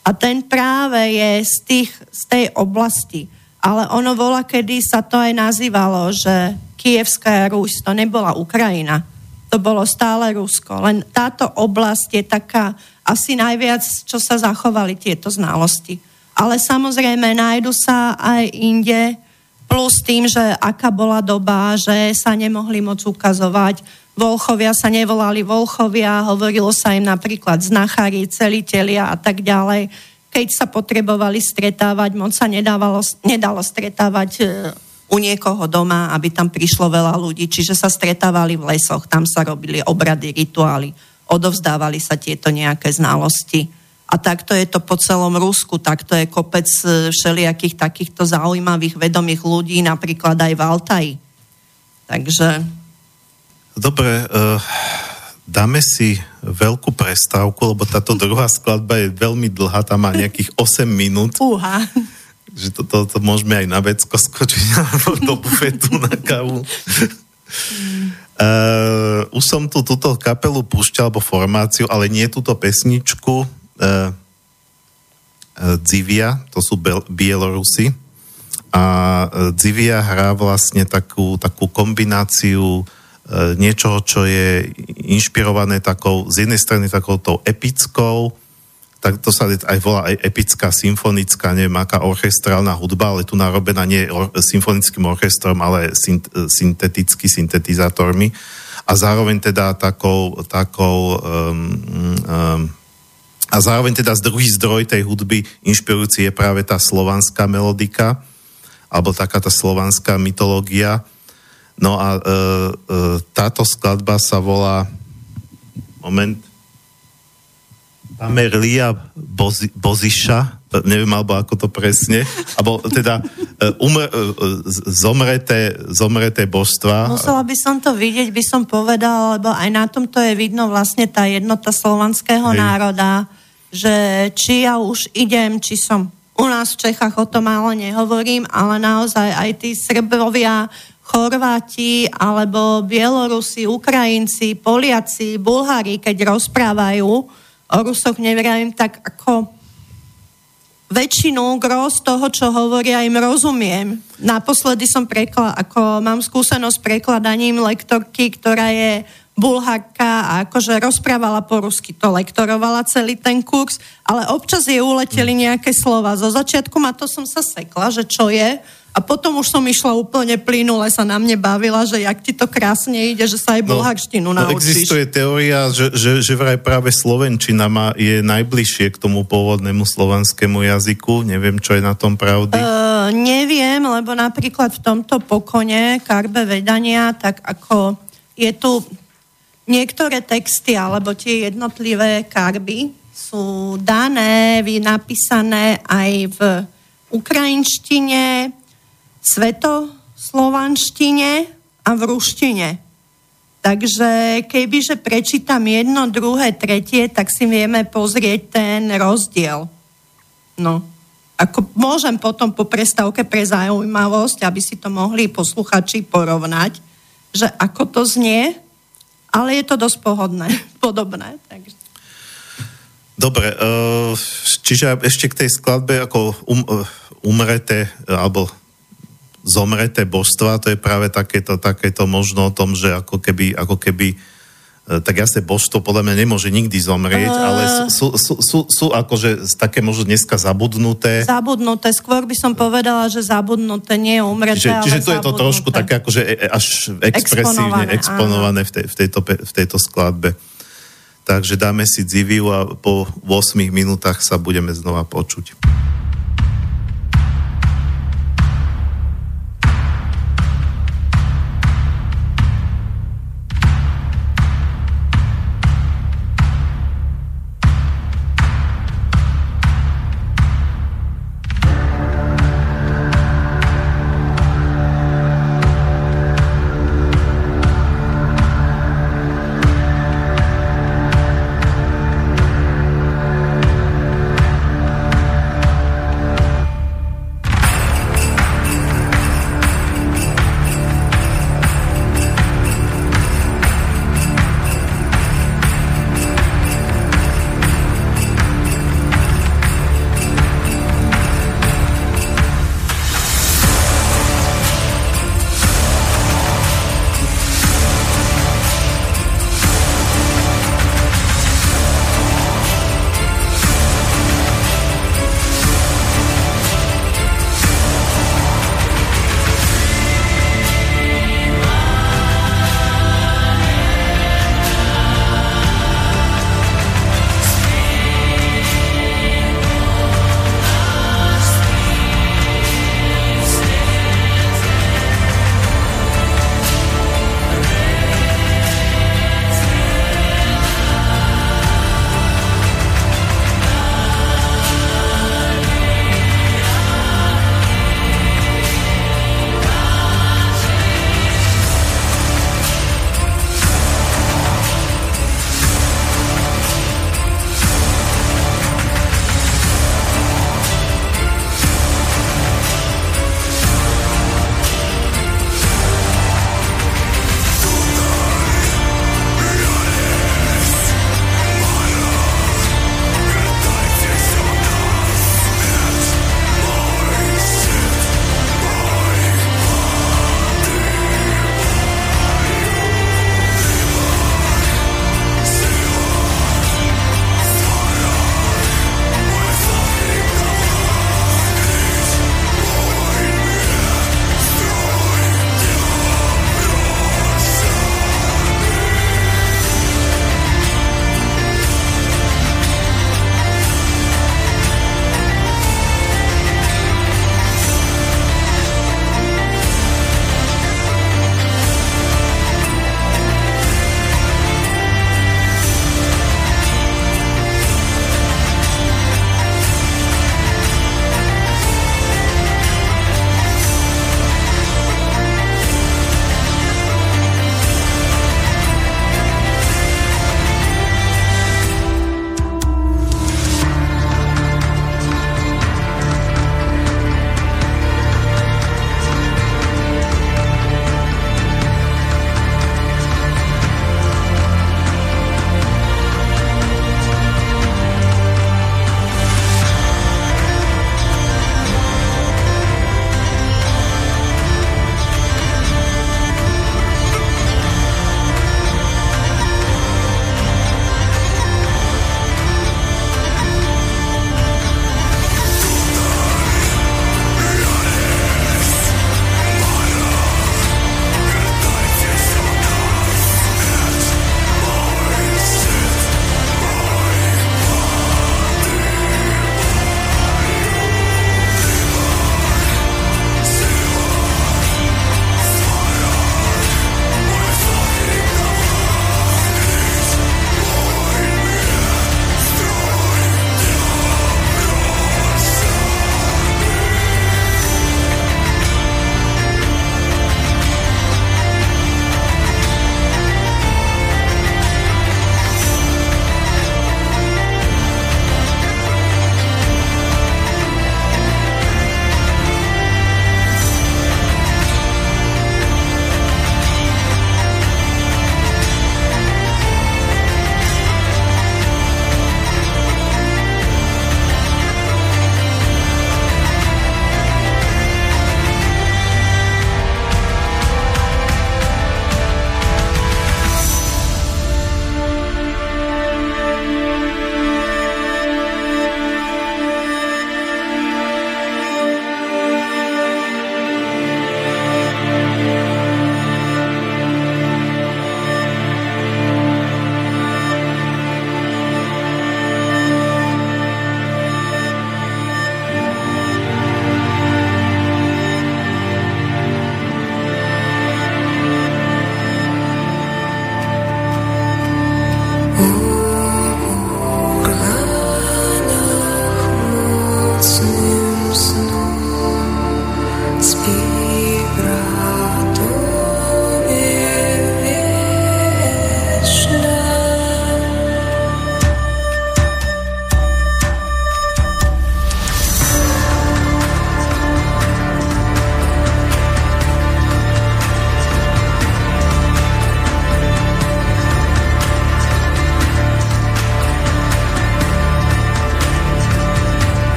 A ten práve je z, tých, z tej oblasti. Ale ono bola, kedy sa to aj nazývalo, že Kievská Rus, to nebola Ukrajina. To bolo stále Rusko. Len táto oblasť je taká asi najviac, čo sa zachovali tieto znalosti. Ale samozrejme nájdu sa aj inde plus tým, že aká bola doba, že sa nemohli moc ukazovať. Volchovia sa nevolali volchovia, hovorilo sa im napríklad znachári, celitelia a tak ďalej. Keď sa potrebovali stretávať, moc sa nedávalo, nedalo stretávať e, u niekoho doma, aby tam prišlo veľa ľudí, čiže sa stretávali v lesoch, tam sa robili obrady, rituály, odovzdávali sa tieto nejaké znalosti. A takto je to po celom Rusku, takto je kopec e, všelijakých takýchto zaujímavých vedomých ľudí, napríklad aj v Altaji. Takže... Dobre, uh, dáme si veľkú prestávku, lebo táto druhá skladba je veľmi dlhá, tam má nejakých 8 minút. Uha. Že to, to, to môžeme aj na vecko skočiť, alebo do bufetu na kávu. Uh, už som tu túto kapelu púšťal, alebo formáciu, ale nie túto pesničku uh, Dzivia, to sú Bel- Bielorusi. A Dzivia hrá vlastne takú, takú kombináciu uh, niečoho, čo je inšpirované takou, z jednej strany takou tou epickou, tak to sa aj volá aj epická, symfonická, neviem aká orchestrálna hudba, ale tu narobená nie or, symfonickým orchestrom, ale synt, synteticky, syntetizátormi. A zároveň teda takou, takou um, um, a zároveň teda druhý zdroj tej hudby inšpirujúci je práve tá slovanská melodika, alebo taká tá slovanská mytológia. No a e, e, táto skladba sa volá moment Pamerlia Bozi, Boziša, neviem alebo ako to presne, alebo teda e, umr, e, zomreté, zomreté božstva. Musela by som to vidieť, by som povedala, lebo aj na tomto je vidno vlastne tá jednota slovanského Hej. národa že či ja už idem, či som u nás v Čechách o tom ale nehovorím, ale naozaj aj tí Srbovia, Chorváti alebo Bielorusi, Ukrajinci, Poliaci, Bulhári, keď rozprávajú o Rusoch, neviem, tak ako väčšinu, gros toho, čo hovoria, im rozumiem. Naposledy som prekla, ako mám skúsenosť s prekladaním lektorky, ktorá je bulharka a akože rozprávala po rusky, to lektorovala celý ten kurz, ale občas jej uleteli nejaké slova. Zo začiatku ma to som sa sekla, že čo je, a potom už som išla úplne plynule, sa na mne bavila, že jak ti to krásne ide, že sa aj no, bulharštinu no, naučíš. Existuje teória, že, že, že vraj práve Slovenčina má, je najbližšie k tomu pôvodnému slovanskému jazyku. Neviem, čo je na tom pravdy. Uh, neviem, lebo napríklad v tomto pokone Karbe vedania, tak ako je tu niektoré texty alebo tie jednotlivé karby sú dané, napísané aj v ukrajinštine, svetoslovanštine a v ruštine. Takže kebyže prečítam jedno, druhé, tretie, tak si vieme pozrieť ten rozdiel. No. Ako môžem potom po prestávke pre zaujímavosť, aby si to mohli posluchači porovnať, že ako to znie, ale je to dosť pohodné, podobné. Takže. Dobre, uh, čiže ešte k tej skladbe ako um, uh, umreté, alebo zomreté božstva, to je práve takéto, takéto možno o tom, že ako keby, ako keby e, tak jasne božstvo podľa mňa nemôže nikdy zomrieť, uh, ale sú, sú, sú, sú akože také možno dneska zabudnuté. Zabudnuté, skôr by som povedala, že zabudnuté, nie umreté, čiže, čiže to je to trošku také akože e, až expresívne exponované, exponované v, tej, v, tejto, v tejto skladbe. Takže dáme si Ziviu a po 8 minútach sa budeme znova počuť.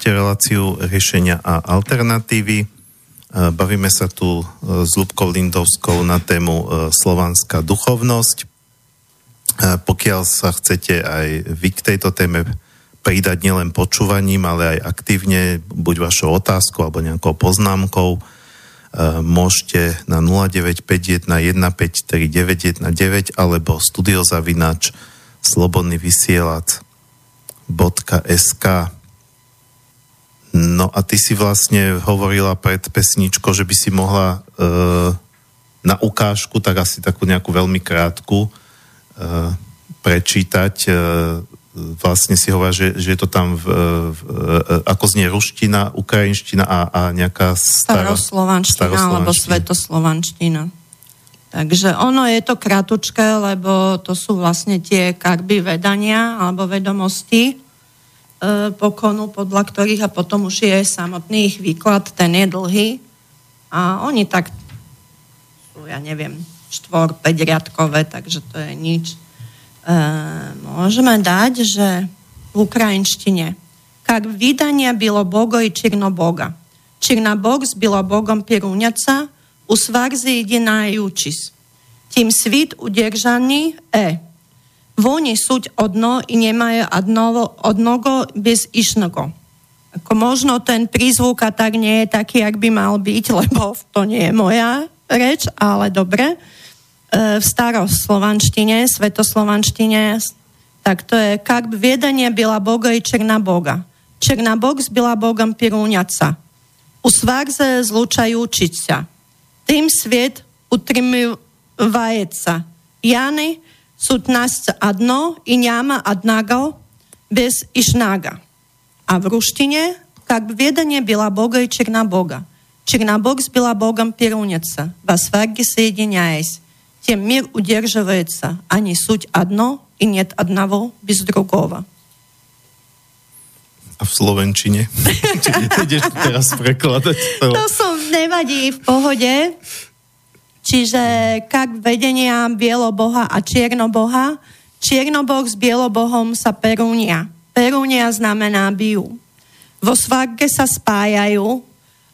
Počúvate reláciu riešenia a alternatívy. Bavíme sa tu s Lubkou Lindovskou na tému slovanská duchovnosť. Pokiaľ sa chcete aj vy k tejto téme pridať nielen počúvaním, ale aj aktívne, buď vašou otázkou alebo nejakou poznámkou, môžete na 0951 alebo studiozavinač www.sk No a ty si vlastne hovorila pred pesničkou, že by si mohla e, na ukážku, tak asi takú nejakú veľmi krátku e, prečítať. E, vlastne si hovorila, že, že je to tam v, v, ako znie ruština, ukrajinština a, a nejaká staro, staroslovanština, staroslovanština alebo svetoslovanština. Takže ono je to kratučké, lebo to sú vlastne tie karby vedania alebo vedomosti, pokonu, podľa ktorých a potom už je samotný ich výklad, ten je dlhý. A oni tak sú, ja neviem, štvor, päť riadkové, takže to je nič. E, môžeme dať, že v ukrajinštine как видание было Бога и Чернобога. Чернобог с Белобогом перуняться, у сварзи единаючись. Тим світ удержаний е, Вони суть одно і немає одного, одного без іншого. Ako možno ten prízvuk a tak nie je taký, jak by mal byť, lebo to nie je moja reč, ale dobre. V staroslovanštine, svetoslovanštine, tak to je, как бы ведание была Бога и Чернобога. Чернобог с Белобогом перуняться. У сварзе злучаючиться. Тим свет утримывается. Яны – Súd nás одно и няма одного без ишнага. А в руштине как бы ведание Белобога и Чернобога. Чернобог с Белобогом перунятся, во сварге соединяясь. Тем мир удерживается, а не суть одно, и нет одного без другого. A v Slovenčine? Či ideš teraz prekladať? To, to som nevadí v pohode. Čiže kak vedenia Bieloboha a Čiernoboha, Čiernoboh s Bielobohom sa perúnia. Perúnia znamená bijú. Vo svárke sa spájajú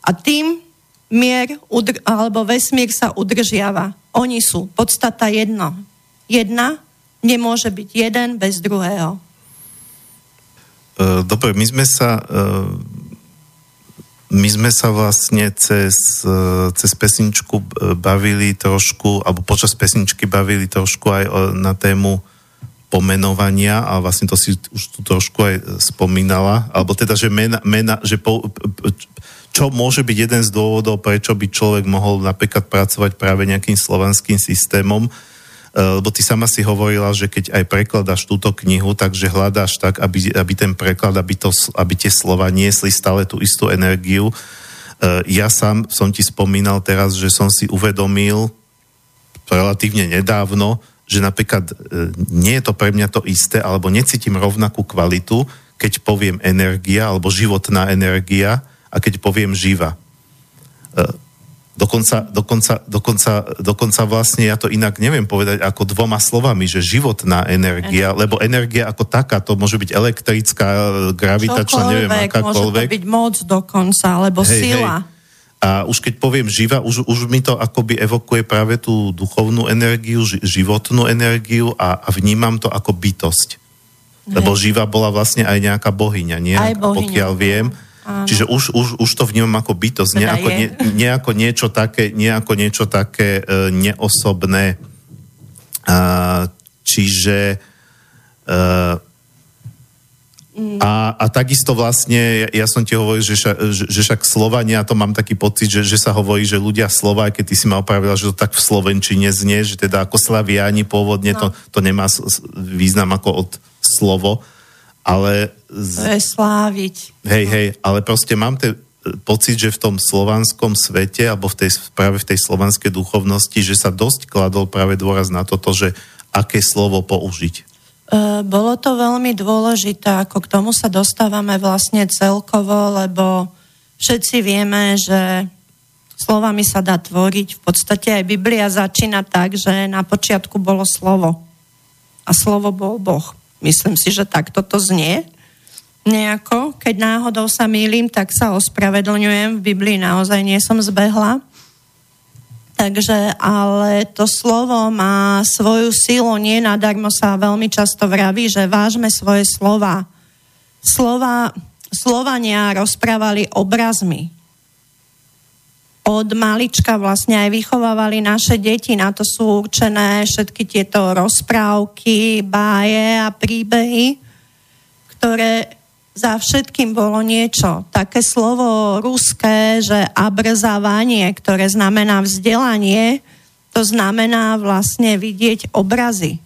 a tým mier udr- alebo vesmír sa udržiava. Oni sú podstata jedno. Jedna nemôže byť jeden bez druhého. E, dobre, my sme sa e, my sme sa vlastne cez, e, cez pesničku bavili trošku, alebo počas pesničky bavili trošku aj na tému pomenovania a vlastne to si už tu trošku aj spomínala, alebo teda, že, mena, mena, že po, čo môže byť jeden z dôvodov, prečo by človek mohol napríklad pracovať práve nejakým slovanským systémom, Eh, lebo ty sama si hovorila, že keď aj prekladaš túto knihu, takže hľadáš tak, aby, aby ten preklad, aby, to, aby tie slova niesli stále tú istú energiu. Eh, ja sám som ti spomínal teraz, že som si uvedomil relatívne nedávno, že napríklad eh, nie je to pre mňa to isté, alebo necítim rovnakú kvalitu, keď poviem energia alebo životná energia a keď poviem živa Dokonca, dokonca, dokonca, dokonca vlastne ja to inak neviem povedať ako dvoma slovami, že životná energia, energia. lebo energia ako taká, to môže byť elektrická, gravitačná, neviem, akákoľvek. Môže to byť moc dokonca, alebo hej, sila. Hej. A už keď poviem živa, už, už mi to akoby evokuje práve tú duchovnú energiu, životnú energiu a, a vnímam to ako bytosť. Lebo živa bola vlastne aj nejaká bohyňa, nie? Aj bohyňa. Pokiaľ viem. Áno. Čiže už, už, už to vnímam ako bytosť, teda nie, ako, nie, nie ako niečo také, nie ako niečo také e, neosobné. A, čiže e, mm. a, a takisto vlastne, ja, ja som ti hovoril, že, ša, že, že však Slovania, to mám taký pocit, že, že sa hovorí, že ľudia slova, keď ty si ma opravila, že to tak v Slovenčine znie, že teda ako Slaviani pôvodne, no. to, to nemá význam ako od slovo, ale... Z... Je sláviť. Hej, hej, ale proste mám ten pocit, že v tom slovanskom svete, alebo v tej, práve v tej slovanskej duchovnosti, že sa dosť kladol práve dôraz na toto, že aké slovo použiť. E, bolo to veľmi dôležité, ako k tomu sa dostávame vlastne celkovo, lebo všetci vieme, že slovami sa dá tvoriť. V podstate aj Biblia začína tak, že na počiatku bolo slovo. A slovo bol Boh. Myslím si, že takto to znie. nejako. Keď náhodou sa mýlim, tak sa ospravedlňujem. V Biblii naozaj nie som zbehla. Takže, ale to slovo má svoju silu, nie nadarmo sa veľmi často vraví, že vážme svoje slova. Slova, Slovania rozprávali obrazmi. Od malička vlastne aj vychovávali naše deti, na to sú určené všetky tieto rozprávky, báje a príbehy, ktoré za všetkým bolo niečo. Také slovo ruské, že abrzávanie, ktoré znamená vzdelanie, to znamená vlastne vidieť obrazy.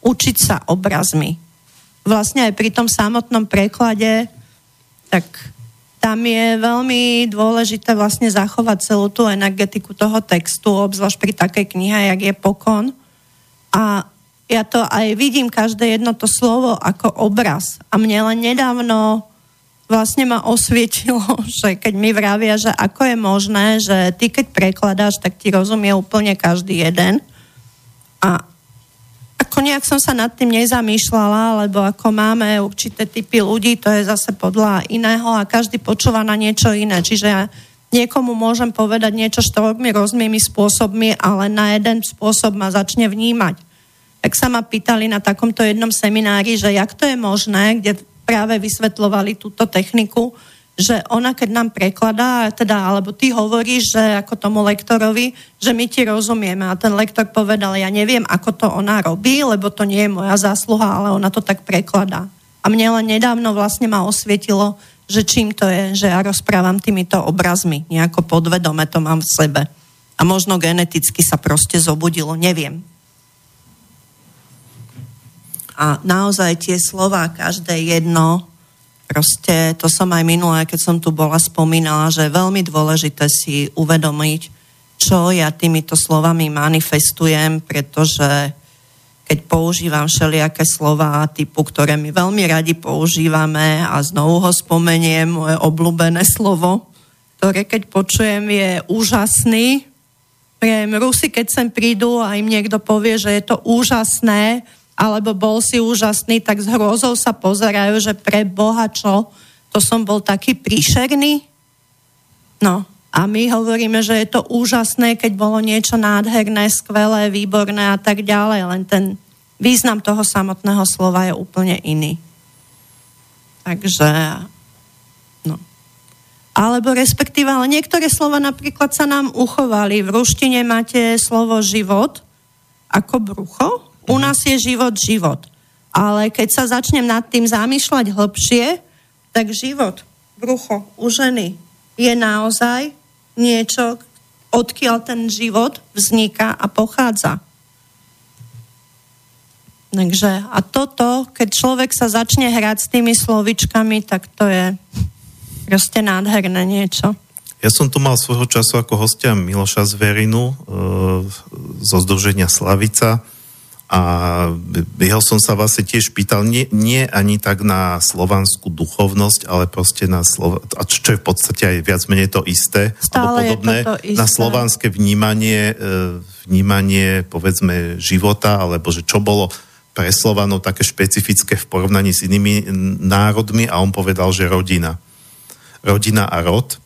Učiť sa obrazmi. Vlastne aj pri tom samotnom preklade, tak tam je veľmi dôležité vlastne zachovať celú tú energetiku toho textu, obzvlášť pri takej knihe, jak je Pokon. A ja to aj vidím každé jedno to slovo ako obraz. A mne len nedávno vlastne ma osvietilo, že keď mi vravia, že ako je možné, že ty keď prekladáš, tak ti rozumie úplne každý jeden. A ako nejak som sa nad tým nezamýšľala, lebo ako máme určité typy ľudí, to je zase podľa iného a každý počúva na niečo iné. Čiže ja niekomu môžem povedať niečo štvormi rozmými spôsobmi, ale na jeden spôsob ma začne vnímať tak sa ma pýtali na takomto jednom seminári, že jak to je možné, kde práve vysvetlovali túto techniku, že ona keď nám prekladá, teda, alebo ty hovoríš, že ako tomu lektorovi, že my ti rozumieme. A ten lektor povedal, ja neviem, ako to ona robí, lebo to nie je moja zásluha, ale ona to tak prekladá. A mne len nedávno vlastne ma osvietilo, že čím to je, že ja rozprávam týmito obrazmi, nejako podvedome to mám v sebe. A možno geneticky sa proste zobudilo, neviem a naozaj tie slova, každé jedno, proste to som aj minulé, keď som tu bola spomínala, že je veľmi dôležité si uvedomiť, čo ja týmito slovami manifestujem, pretože keď používam všelijaké slova typu, ktoré my veľmi radi používame a znovu ho spomeniem, moje obľúbené slovo, ktoré keď počujem je úžasný. Priem Rusi, keď sem prídu a im niekto povie, že je to úžasné, alebo bol si úžasný, tak s hrôzou sa pozerajú, že pre Boha čo, to som bol taký príšerný. No, a my hovoríme, že je to úžasné, keď bolo niečo nádherné, skvelé, výborné a tak ďalej, len ten význam toho samotného slova je úplne iný. Takže, no. Alebo respektíve, ale niektoré slova napríklad sa nám uchovali. V ruštine máte slovo život ako brucho, u nás je život život. Ale keď sa začnem nad tým zamýšľať hlbšie, tak život, brucho u ženy je naozaj niečo, odkiaľ ten život vzniká a pochádza. Takže a toto, keď človek sa začne hrať s tými slovičkami, tak to je proste nádherné niečo. Ja som tu mal svojho času ako hostia Miloša Zverinu e, zo Združenia Slavica a jeho som sa vlastne tiež pýtal, nie, nie ani tak na slovanskú duchovnosť, ale proste na Slova, a čo, čo je v podstate aj viac menej to isté, Stále alebo podobné, isté. na slovanské vnímanie, e, vnímanie povedzme života, alebo že čo bolo pre Slovanov také špecifické v porovnaní s inými národmi a on povedal, že rodina. Rodina a rod.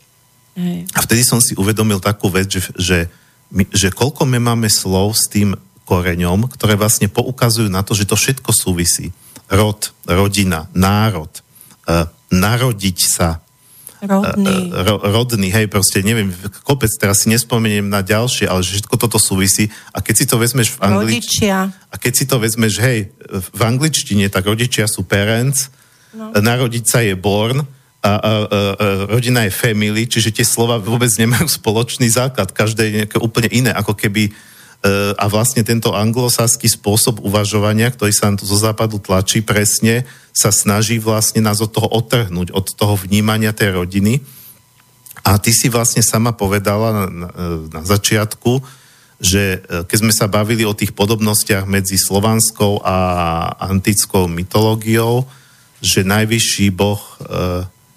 Hej. A vtedy som si uvedomil takú vec, že, že, my, že koľko my máme slov s tým koreňom, ktoré vlastne poukazujú na to, že to všetko súvisí. Rod, rodina, národ, uh, narodiť sa, Rodný. Uh, ro, rodný, hej, proste neviem, kopec teraz si nespomeniem na ďalšie, ale že všetko toto súvisí. A keď si to vezmeš v angličtine... A keď si to vezmeš, hej, v angličtine, tak rodičia sú parents, no. narodiť sa je born, a, a, a, a rodina je family, čiže tie slova vôbec nemajú spoločný základ. Každé je nejaké úplne iné, ako keby E, a vlastne tento anglosaský spôsob uvažovania, ktorý sa nám tu zo západu tlačí presne, sa snaží vlastne nás od toho otrhnúť, od toho vnímania tej rodiny. A ty si vlastne sama povedala na, na, na začiatku, že e, keď sme sa bavili o tých podobnostiach medzi slovanskou a antickou mytológiou, že najvyšší boh e,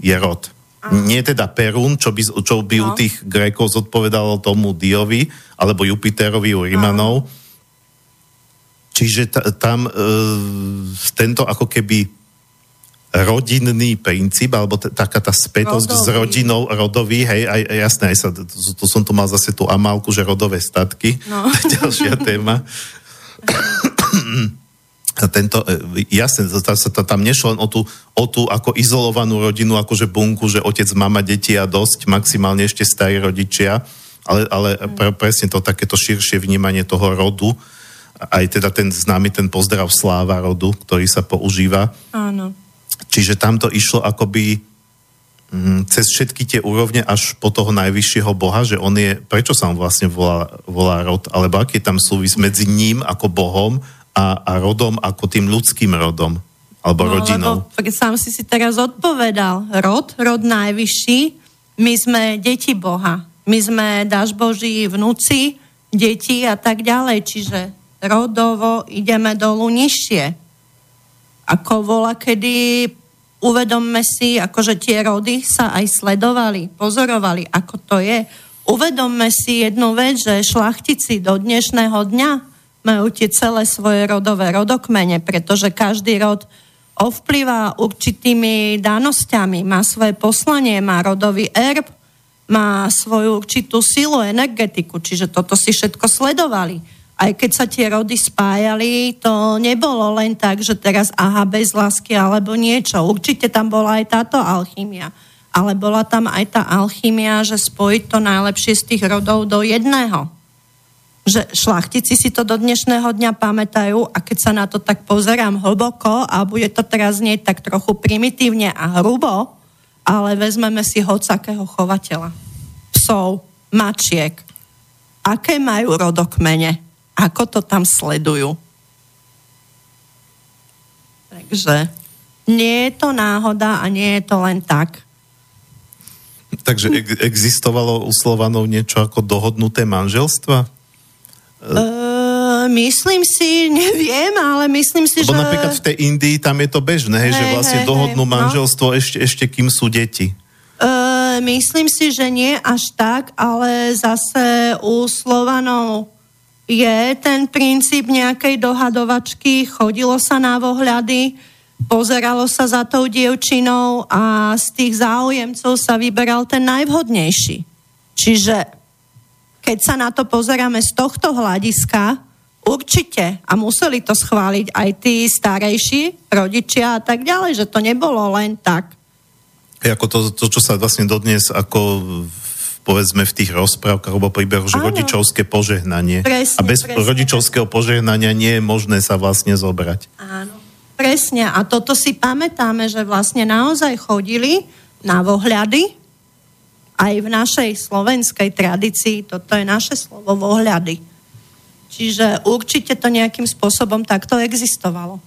je rod. Nie teda Perún, čo by, čo by no. u tých Grékov zodpovedalo tomu Diovi, alebo Jupiterovi u Rimanov. No. Čiže t- tam e, tento ako keby rodinný princíp, alebo t- taká tá spätosť rodový. s rodinou, rodový, hej, aj, jasné, aj sa, to, to som tu mal zase tú amálku, že rodové statky, no. ďalšia téma. Tento, e, jasne, to, to, tam nešlo len o tú, o tú ako izolovanú rodinu, akože bunku, že otec, mama, deti a dosť, maximálne ešte starí rodičia, ale, ale mm. pre, presne to takéto širšie vnímanie toho rodu, aj teda ten známy ten pozdrav sláva rodu, ktorý sa používa. Áno Čiže tam to išlo akoby mm, cez všetky tie úrovne až po toho najvyššieho Boha, že on je, prečo sa on vlastne volá, volá rod, alebo aký je tam súvis medzi ním ako Bohom a, a rodom ako tým ľudským rodom, alebo no, rodinou. Lebo sám si si teraz odpovedal. Rod, rod najvyšší, my sme deti Boha. My sme dáš Boží vnúci, deti a tak ďalej. Čiže rodovo ideme dolu nižšie ako vola, kedy uvedomme si, akože tie rody sa aj sledovali, pozorovali, ako to je. Uvedomme si jednu vec, že šlachtici do dnešného dňa majú tie celé svoje rodové rodokmene, pretože každý rod ovplyvá určitými danosťami, má svoje poslanie, má rodový erb, má svoju určitú silu, energetiku, čiže toto si všetko sledovali aj keď sa tie rody spájali, to nebolo len tak, že teraz aha, bez lásky alebo niečo. Určite tam bola aj táto alchymia. Ale bola tam aj tá alchymia, že spojiť to najlepšie z tých rodov do jedného. Že šlachtici si to do dnešného dňa pamätajú a keď sa na to tak pozerám hlboko a bude to teraz znieť tak trochu primitívne a hrubo, ale vezmeme si hocakého chovateľa. Psov, mačiek. Aké majú rodokmene? ako to tam sledujú. Takže nie je to náhoda a nie je to len tak. Takže existovalo u Slovanov niečo ako dohodnuté manželstva? Uh, myslím si, neviem, ale myslím si, Lebo že... napríklad v tej Indii tam je to bežné, hej, že vlastne hej, dohodnú hej, no. manželstvo no. ešte, ešte kým sú deti. Uh, myslím si, že nie až tak, ale zase u Slovanov je ten princíp nejakej dohadovačky, chodilo sa na vohľady, pozeralo sa za tou dievčinou a z tých záujemcov sa vyberal ten najvhodnejší. Čiže keď sa na to pozeráme z tohto hľadiska, určite, a museli to schváliť aj tí starejší rodičia a tak ďalej, že to nebolo len tak. Ako to, to čo sa vlastne dodnes ako povedzme v tých rozprávkach alebo príbehoch, že Áno. rodičovské požehnanie. Presne, a bez presne. rodičovského požehnania nie je možné sa vlastne zobrať. Áno, presne. A toto si pamätáme, že vlastne naozaj chodili na vohľady, aj v našej slovenskej tradícii, toto je naše slovo vohľady. Čiže určite to nejakým spôsobom takto existovalo.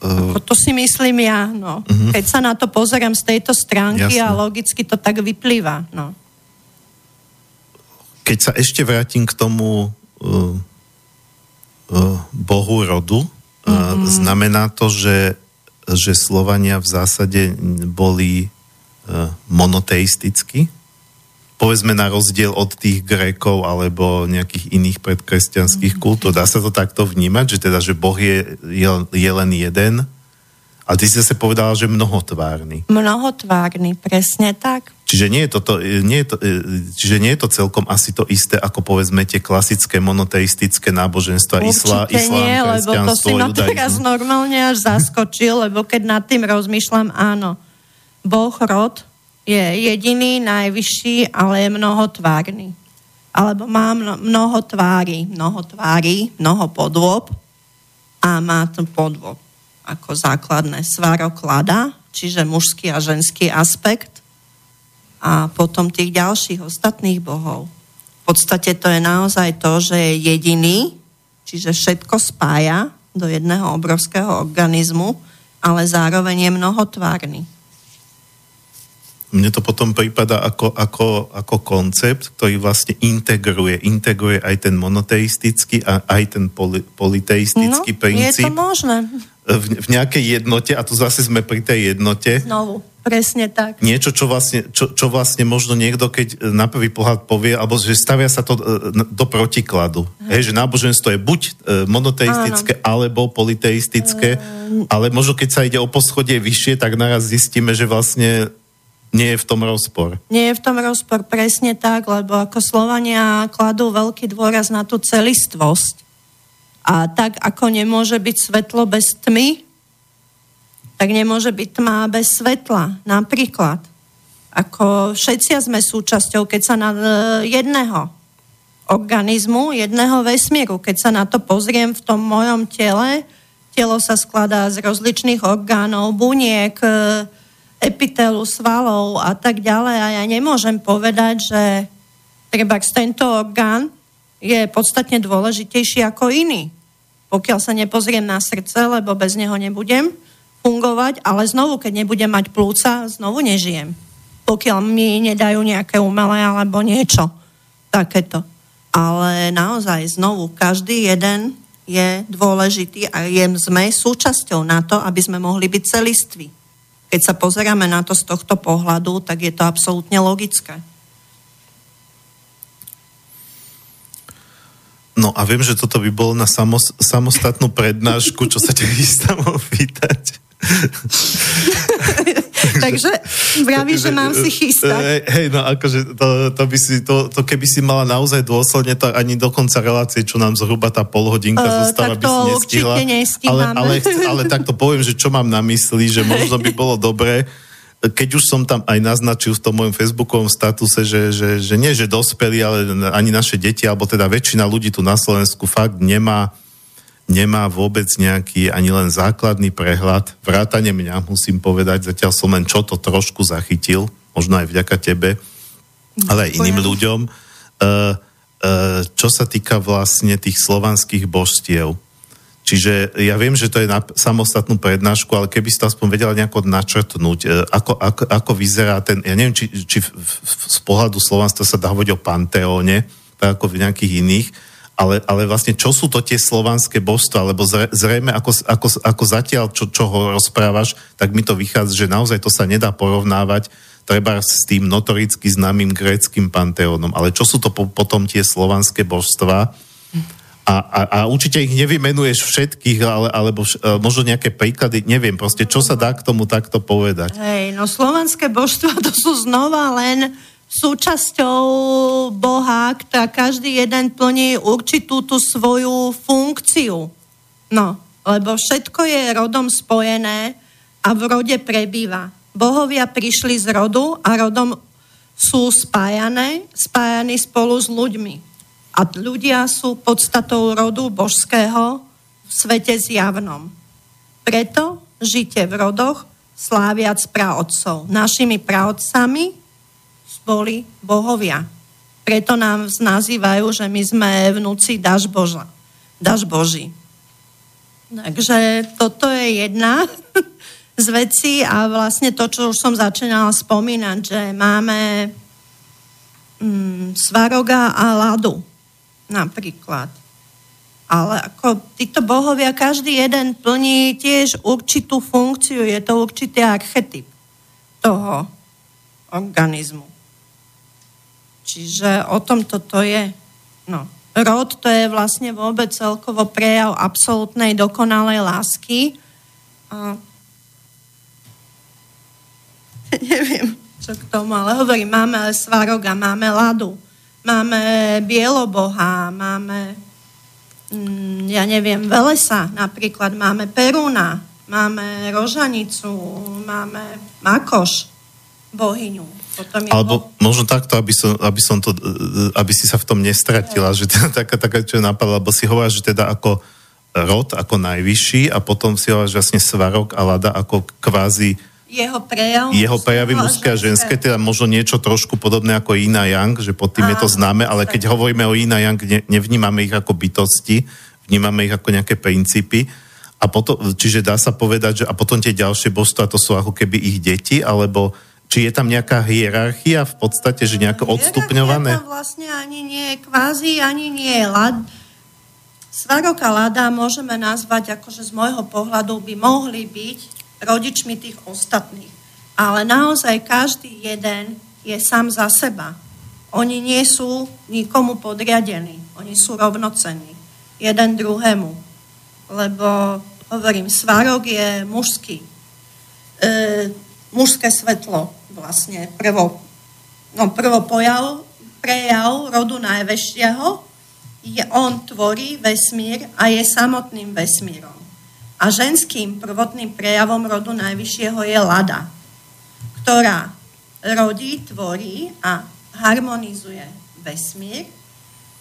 Uh, to si myslím ja, no. Uh-huh. Keď sa na to pozerám z tejto stránky Jasne. a logicky to tak vyplýva, no. Keď sa ešte vrátim k tomu uh, uh, bohu rodu, uh, uh-huh. znamená to, že, že Slovania v zásade boli uh, monoteistickí? povedzme na rozdiel od tých Grékov alebo nejakých iných predkresťanských kultúr. Dá sa to takto vnímať, že teda, že Boh je, je, je len jeden? A ty si zase povedala, že mnohotvárny. Mnohotvárny, presne tak. Čiže nie, je to, to, nie je to, čiže nie je to celkom asi to isté, ako povedzme tie klasické monoteistické náboženstva, islá, islám, nie, lebo to si ma teraz normálne až zaskočil, lebo keď nad tým rozmýšľam, áno, Boh rod, je jediný, najvyšší, ale je mnohotvárny. Alebo má mnoho tvári, mnoho tvári, mnoho podôb a má ten podôb ako základné svaroklada, čiže mužský a ženský aspekt a potom tých ďalších ostatných bohov. V podstate to je naozaj to, že je jediný, čiže všetko spája do jedného obrovského organizmu, ale zároveň je mnohotvárny. Mne to potom prípada ako, ako, ako koncept, ktorý vlastne integruje, integruje aj ten monoteistický a aj ten poli, politeistický no, princíp. je to možné. V, v nejakej jednote, a tu zase sme pri tej jednote. Znovu. Presne tak. Niečo, čo vlastne, čo, čo vlastne možno niekto, keď na prvý pohľad povie, alebo že stavia sa to e, do protikladu. Hej, že náboženstvo je buď e, monoteistické, Áno. alebo politeistické, um... ale možno keď sa ide o poschodie vyššie, tak naraz zistíme, že vlastne nie je v tom rozpor. Nie je v tom rozpor, presne tak, lebo ako Slovania kladú veľký dôraz na tú celistvosť. A tak, ako nemôže byť svetlo bez tmy, tak nemôže byť tma bez svetla. Napríklad. Ako všetci sme súčasťou, keď sa na e, jedného organizmu, jedného vesmíru, keď sa na to pozriem v tom mojom tele, telo sa skladá z rozličných orgánov, buniek, e, epitelu, svalov a tak ďalej. A ja nemôžem povedať, že treba tento orgán je podstatne dôležitejší ako iný. Pokiaľ sa nepozriem na srdce, lebo bez neho nebudem, fungovať, ale znovu, keď nebudem mať plúca, znovu nežijem. Pokiaľ mi nedajú nejaké umelé alebo niečo takéto. Ale naozaj znovu, každý jeden je dôležitý a je, sme súčasťou na to, aby sme mohli byť celiství. Keď sa pozeráme na to z tohto pohľadu, tak je to absolútne logické. No a viem, že toto by bolo na samos, samostatnú prednášku, čo sa ťa chystám opýtať. Takže vraví, že mám si chystať. Hej, hej no akože to, to, by si, to, to keby si mala naozaj dôsledne, to ani do konca relácie, čo nám zhruba tá polhodinka uh, zostáva, by si nestihla. Ale, ale, ale tak to poviem, že čo mám na mysli, že možno by bolo dobré, keď už som tam aj naznačil v tom mojom facebookovom statuse, že, že, že nie, že dospeli, ale ani naše deti, alebo teda väčšina ľudí tu na Slovensku fakt nemá nemá vôbec nejaký ani len základný prehľad. Vrátane mňa, musím povedať, zatiaľ som len čo to trošku zachytil, možno aj vďaka tebe, ale aj iným ľuďom. Uh, uh, čo sa týka vlastne tých slovanských božstiev. Čiže ja viem, že to je na samostatnú prednášku, ale keby si to aspoň vedela nejako načrtnúť, uh, ako, ako, ako vyzerá ten, ja neviem, či, či v, v, z pohľadu slovanstva sa dá hovoriť o panteóne, tak ako v nejakých iných, ale, ale vlastne čo sú to tie slovanské božstva, lebo zrejme ako, ako, ako zatiaľ, čo, čo ho rozprávaš, tak mi to vychádza, že naozaj to sa nedá porovnávať treba s tým notoricky známym gréckým panteónom. Ale čo sú to po, potom tie slovanské božstva? A, a, a určite ich nevymenuješ všetkých, ale, alebo vš, e, možno nejaké príklady, neviem, proste čo sa dá k tomu takto povedať. Hej, no slovanské božstva to sú znova len súčasťou Boha, ktorá každý jeden plní určitú tú svoju funkciu. No, lebo všetko je rodom spojené a v rode prebýva. Bohovia prišli z rodu a rodom sú spájané, spájani spolu s ľuďmi. A ľudia sú podstatou rodu božského v svete zjavnom. Preto žite v rodoch sláviac praotcov. Našimi praotcami boli bohovia. Preto nám nazývajú, že my sme vnúci Daž Boža. Daž Boží. Takže toto je jedna z vecí a vlastne to, čo už som začínala spomínať, že máme mm, Svaroga a Ladu napríklad. Ale ako títo bohovia, každý jeden plní tiež určitú funkciu, je to určitý archetyp toho organizmu. Čiže o tom toto je. No. Rod to je vlastne vôbec celkovo prejav absolútnej dokonalej lásky. A... Neviem, čo k tomu, ale hovorím, máme Svaroga, máme Ladu, máme Bieloboha, máme, mm, ja neviem, Velesa napríklad, máme Peruna, máme Rožanicu, máme Makoš, bohyňu. Alebo možno takto, aby som, aby som to, aby si sa v tom nestratila, že teda taká, taká, čo napadla, lebo si hovoríš, že teda ako rod, ako najvyšší a potom si hovoríš vlastne svarok a lada ako kvázi jeho prejav. Jeho prejavy mužské a ženské, teda možno niečo trošku podobné ako Ina Yang, že pod tým Áno, je to známe, ale keď hovoríme o Ina Yang, ne, nevnímame ich ako bytosti, vnímame ich ako nejaké princípy. A potom, čiže dá sa povedať, že a potom tie ďalšie božstva, to sú ako keby ich deti, alebo či je tam nejaká hierarchia v podstate, že nejako odstupňované? Tam vlastne ani nie, kvázi ani nie. Lad, Svarok a Lada môžeme nazvať, akože z môjho pohľadu by mohli byť rodičmi tých ostatných. ale naozaj každý jeden je sám za seba. Oni nie sú nikomu podriadení, oni sú rovnocenní jeden druhému. Lebo, hovorím, svarok je mužský. E, mužské svetlo vlastne prvo, no prvo pojav, prejav rodu najväčšieho, je, on tvorí vesmír a je samotným vesmírom. A ženským prvotným prejavom rodu najvyššieho je Lada, ktorá rodí, tvorí a harmonizuje vesmír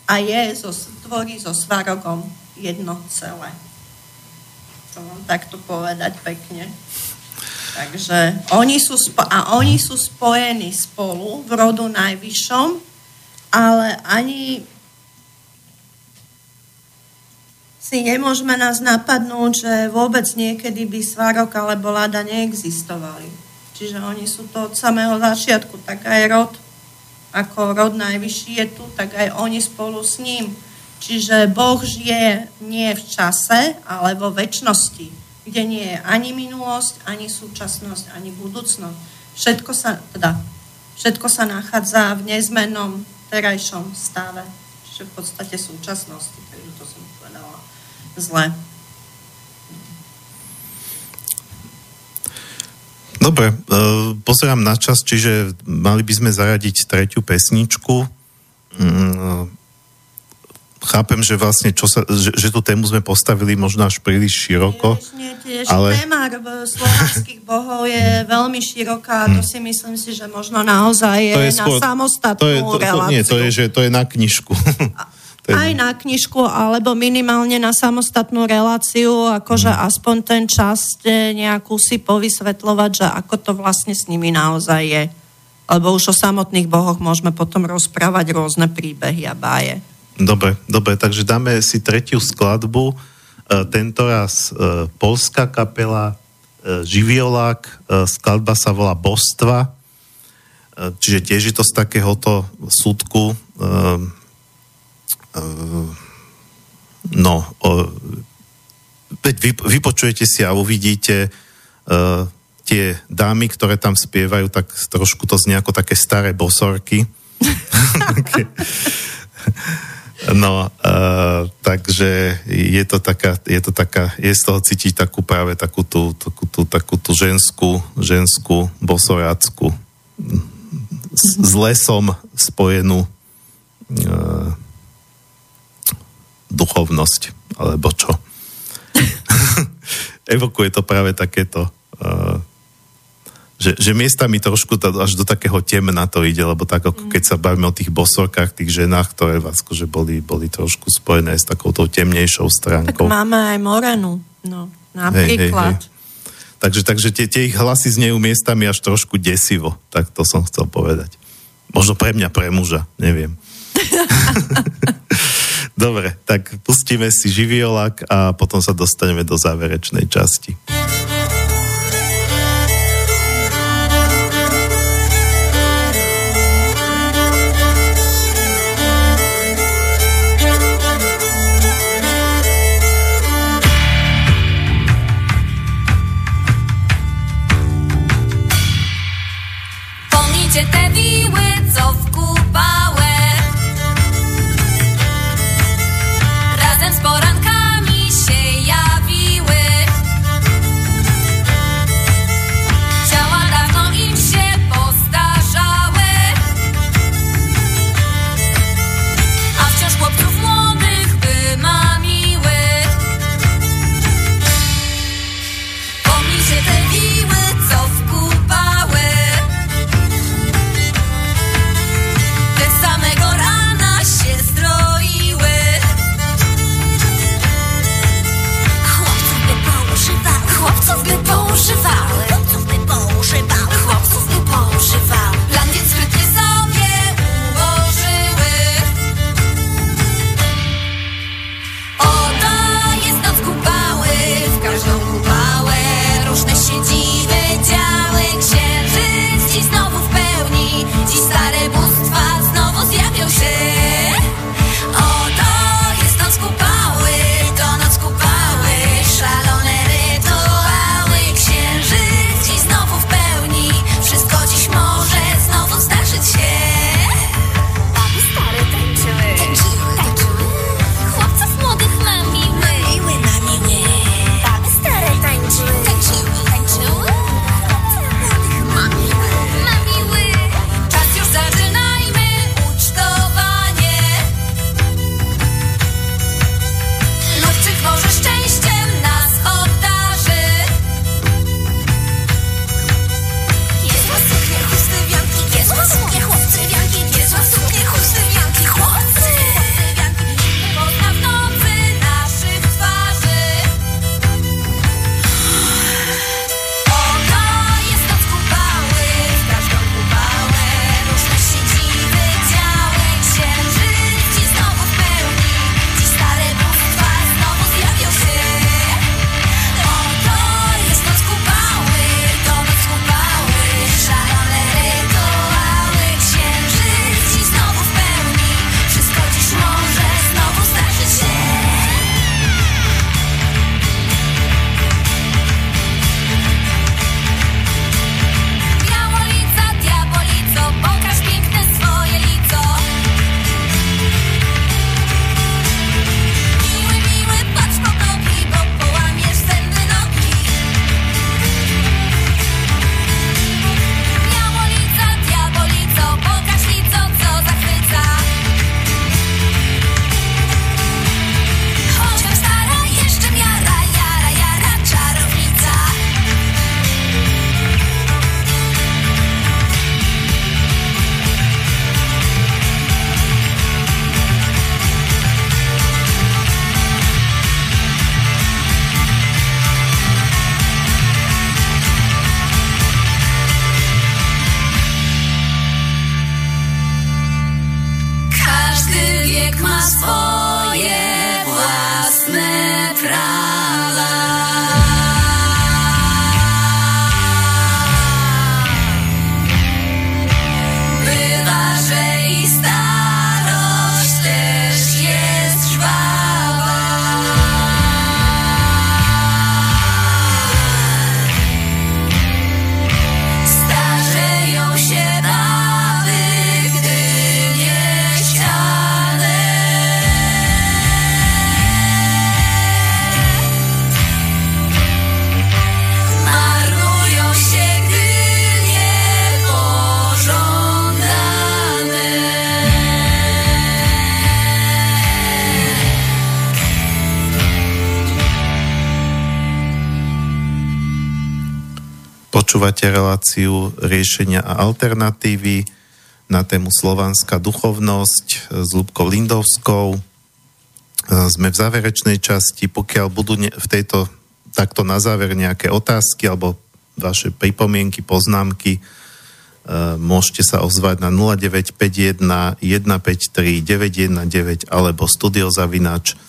a je, zo, tvorí so svarogom jedno celé. To mám takto povedať pekne. Takže oni sú, spo- a oni sú spojení spolu v rodu najvyššom, ale ani si nemôžeme nás napadnúť, že vôbec niekedy by Svarok alebo Lada neexistovali. Čiže oni sú to od samého začiatku, tak aj rod, ako rod najvyšší je tu, tak aj oni spolu s ním. Čiže Boh žije nie v čase, ale vo väčšnosti, kde nie je ani minulosť, ani súčasnosť, ani budúcnosť. Všetko sa, teda, všetko sa nachádza v nezmennom terajšom stave, čiže v podstate súčasnosti. Takže to som zle. Dobre, uh, pozerám na čas, čiže mali by sme zaradiť tretiu pesničku. Chápem, že vlastne, čo sa, že, že tú tému sme postavili možno až príliš široko. Nie, tiež ale... téma slovenských bohov je veľmi široká a to hm. si myslím si, že možno naozaj je, to je na skôr, samostatnú to je, to, to, Nie, to je, že to je na knižku. Aj na knižku, alebo minimálne na samostatnú reláciu, akože mm. aspoň ten čas nejakú si povysvetľovať, že ako to vlastne s nimi naozaj je. Lebo už o samotných bohoch môžeme potom rozprávať rôzne príbehy a báje. Dobre, dobre, takže dáme si tretiu skladbu. E, tento raz e, polská kapela e, Živiolák, e, skladba sa volá Bostva, e, čiže tiež je to z takéhoto súdku e, Ehm, no, veď vy, vypočujete si a uvidíte uh, tie dámy, ktoré tam spievajú, tak trošku to znie ako také staré bosorky. no, uh, takže je to taká, je to taká, je z toho cítiť takú práve takú tú, takú tú, takú tú ženskú, ženskú bosorácku s, s lesom spojenú uh, duchovnosť, alebo čo. Evokuje to práve takéto, uh, že, že miestami trošku to, až do takého temna to ide, lebo tak ako keď sa bavíme o tých bosorkách, tých ženách, ktoré že boli, boli trošku spojené s takouto temnejšou stránkou. Tak máme aj Morenu, no, napríklad. Hej, hej, hej. Takže, takže tie, tie ich hlasy znejú miestami až trošku desivo, tak to som chcel povedať. Možno pre mňa, pre muža, neviem. Dobre, tak pustíme si živiolak a potom sa dostaneme do záverečnej časti. Počúvate reláciu riešenia a alternatívy na tému Slovanská duchovnosť s Lubkou Lindovskou. Sme v záverečnej časti. Pokiaľ budú v tejto takto na záver nejaké otázky alebo vaše pripomienky, poznámky, môžete sa ozvať na 0951 153 919 alebo studiozavinač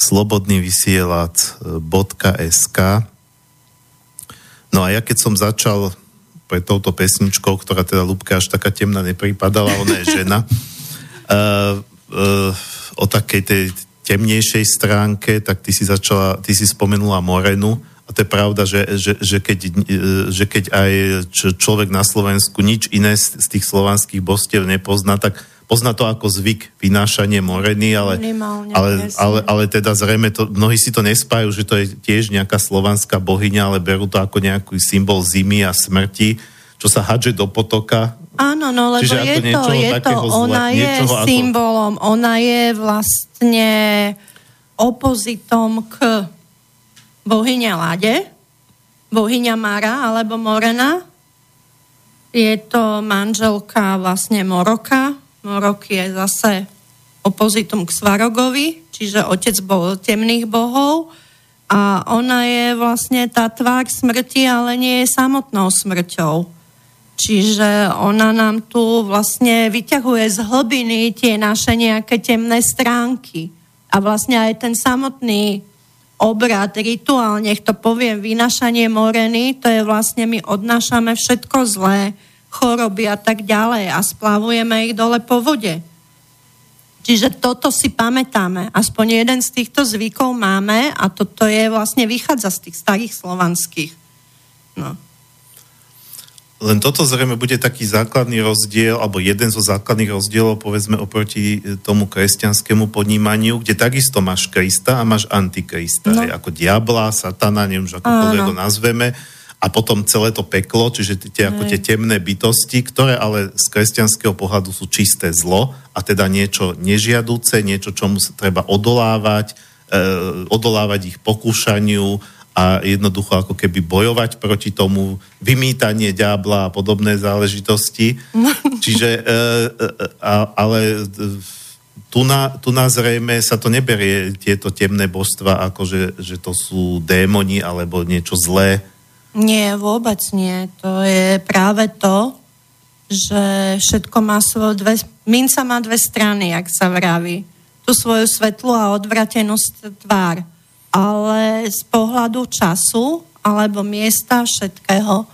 slobodnyvysielac.sk No a ja keď som začal pre touto pesničkou, ktorá teda Lubka až taká temná nepripadala, ona je žena, uh, uh, o takej tej temnejšej stránke, tak ty si začala, ty si spomenula Morenu, a to je pravda, že, že, že, keď, že keď aj človek na Slovensku nič iné z tých slovanských bostiev nepozná, tak pozná to ako zvyk, vynášanie moreny, ale, ale, ale, ale teda zrejme to, mnohí si to nespájajú, že to je tiež nejaká slovanská bohyňa, ale berú to ako nejaký symbol zimy a smrti, čo sa hadže do potoka. Áno, no lebo Čiže je to, je to, ona zle, je symbolom, ako... ona je vlastne opozitom k bohyňa Lade, bohyňa Mara alebo Morena. Je to manželka vlastne Moroka, rok je zase opozitum k Svarogovi, čiže otec bol temných bohov a ona je vlastne tá tvár smrti, ale nie je samotnou smrťou. Čiže ona nám tu vlastne vyťahuje z hlbiny tie naše nejaké temné stránky. A vlastne aj ten samotný obrad, rituál, nech to poviem, vynašanie moreny, to je vlastne my odnášame všetko zlé, choroby a tak ďalej a splavujeme ich dole po vode. Čiže toto si pamätáme. Aspoň jeden z týchto zvykov máme a toto je vlastne vychádza z tých starých slovanských. No. Len toto zrejme bude taký základný rozdiel, alebo jeden zo základných rozdielov, povedzme, oproti tomu kresťanskému ponímaniu, kde takisto máš Krista a máš Antikrista. No. Ako diabla, satana, neviem, ako to nazveme a potom celé to peklo, čiže tie, ako tie temné bytosti, ktoré ale z kresťanského pohľadu sú čisté zlo a teda niečo nežiaduce, niečo, čomu sa treba odolávať, e, odolávať ich pokúšaniu a jednoducho ako keby bojovať proti tomu, vymýtanie ďábla a podobné záležitosti. Čiže, e, e, a, ale tu na, tu na zrejme sa to neberie tieto temné božstva, ako že, že to sú démoni alebo niečo zlé, nie, vôbec nie. To je práve to, že všetko má svoje dve... Minca má dve strany, jak sa vraví. Tu svoju svetlú a odvratenú tvár. Ale z pohľadu času alebo miesta všetkého,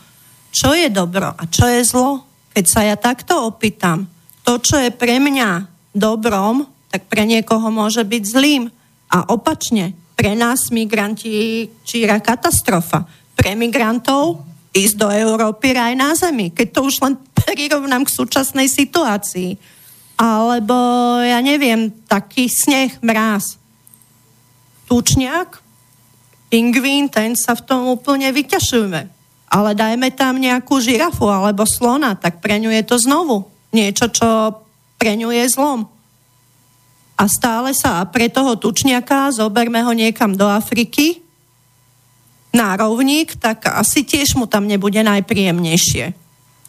čo je dobro a čo je zlo, keď sa ja takto opýtam, to, čo je pre mňa dobrom, tak pre niekoho môže byť zlým. A opačne, pre nás migranti číra katastrofa pre migrantov ísť do Európy raj na zemi, keď to už len prirovnám k súčasnej situácii. Alebo, ja neviem, taký sneh, mráz. Tučniak, pingvín, ten sa v tom úplne vyťašujeme. Ale dajme tam nejakú žirafu alebo slona, tak pre ňu je to znovu niečo, čo pre ňu je zlom. A stále sa, a pre toho tučniaka zoberme ho niekam do Afriky, nárovník, tak asi tiež mu tam nebude najpríjemnejšie.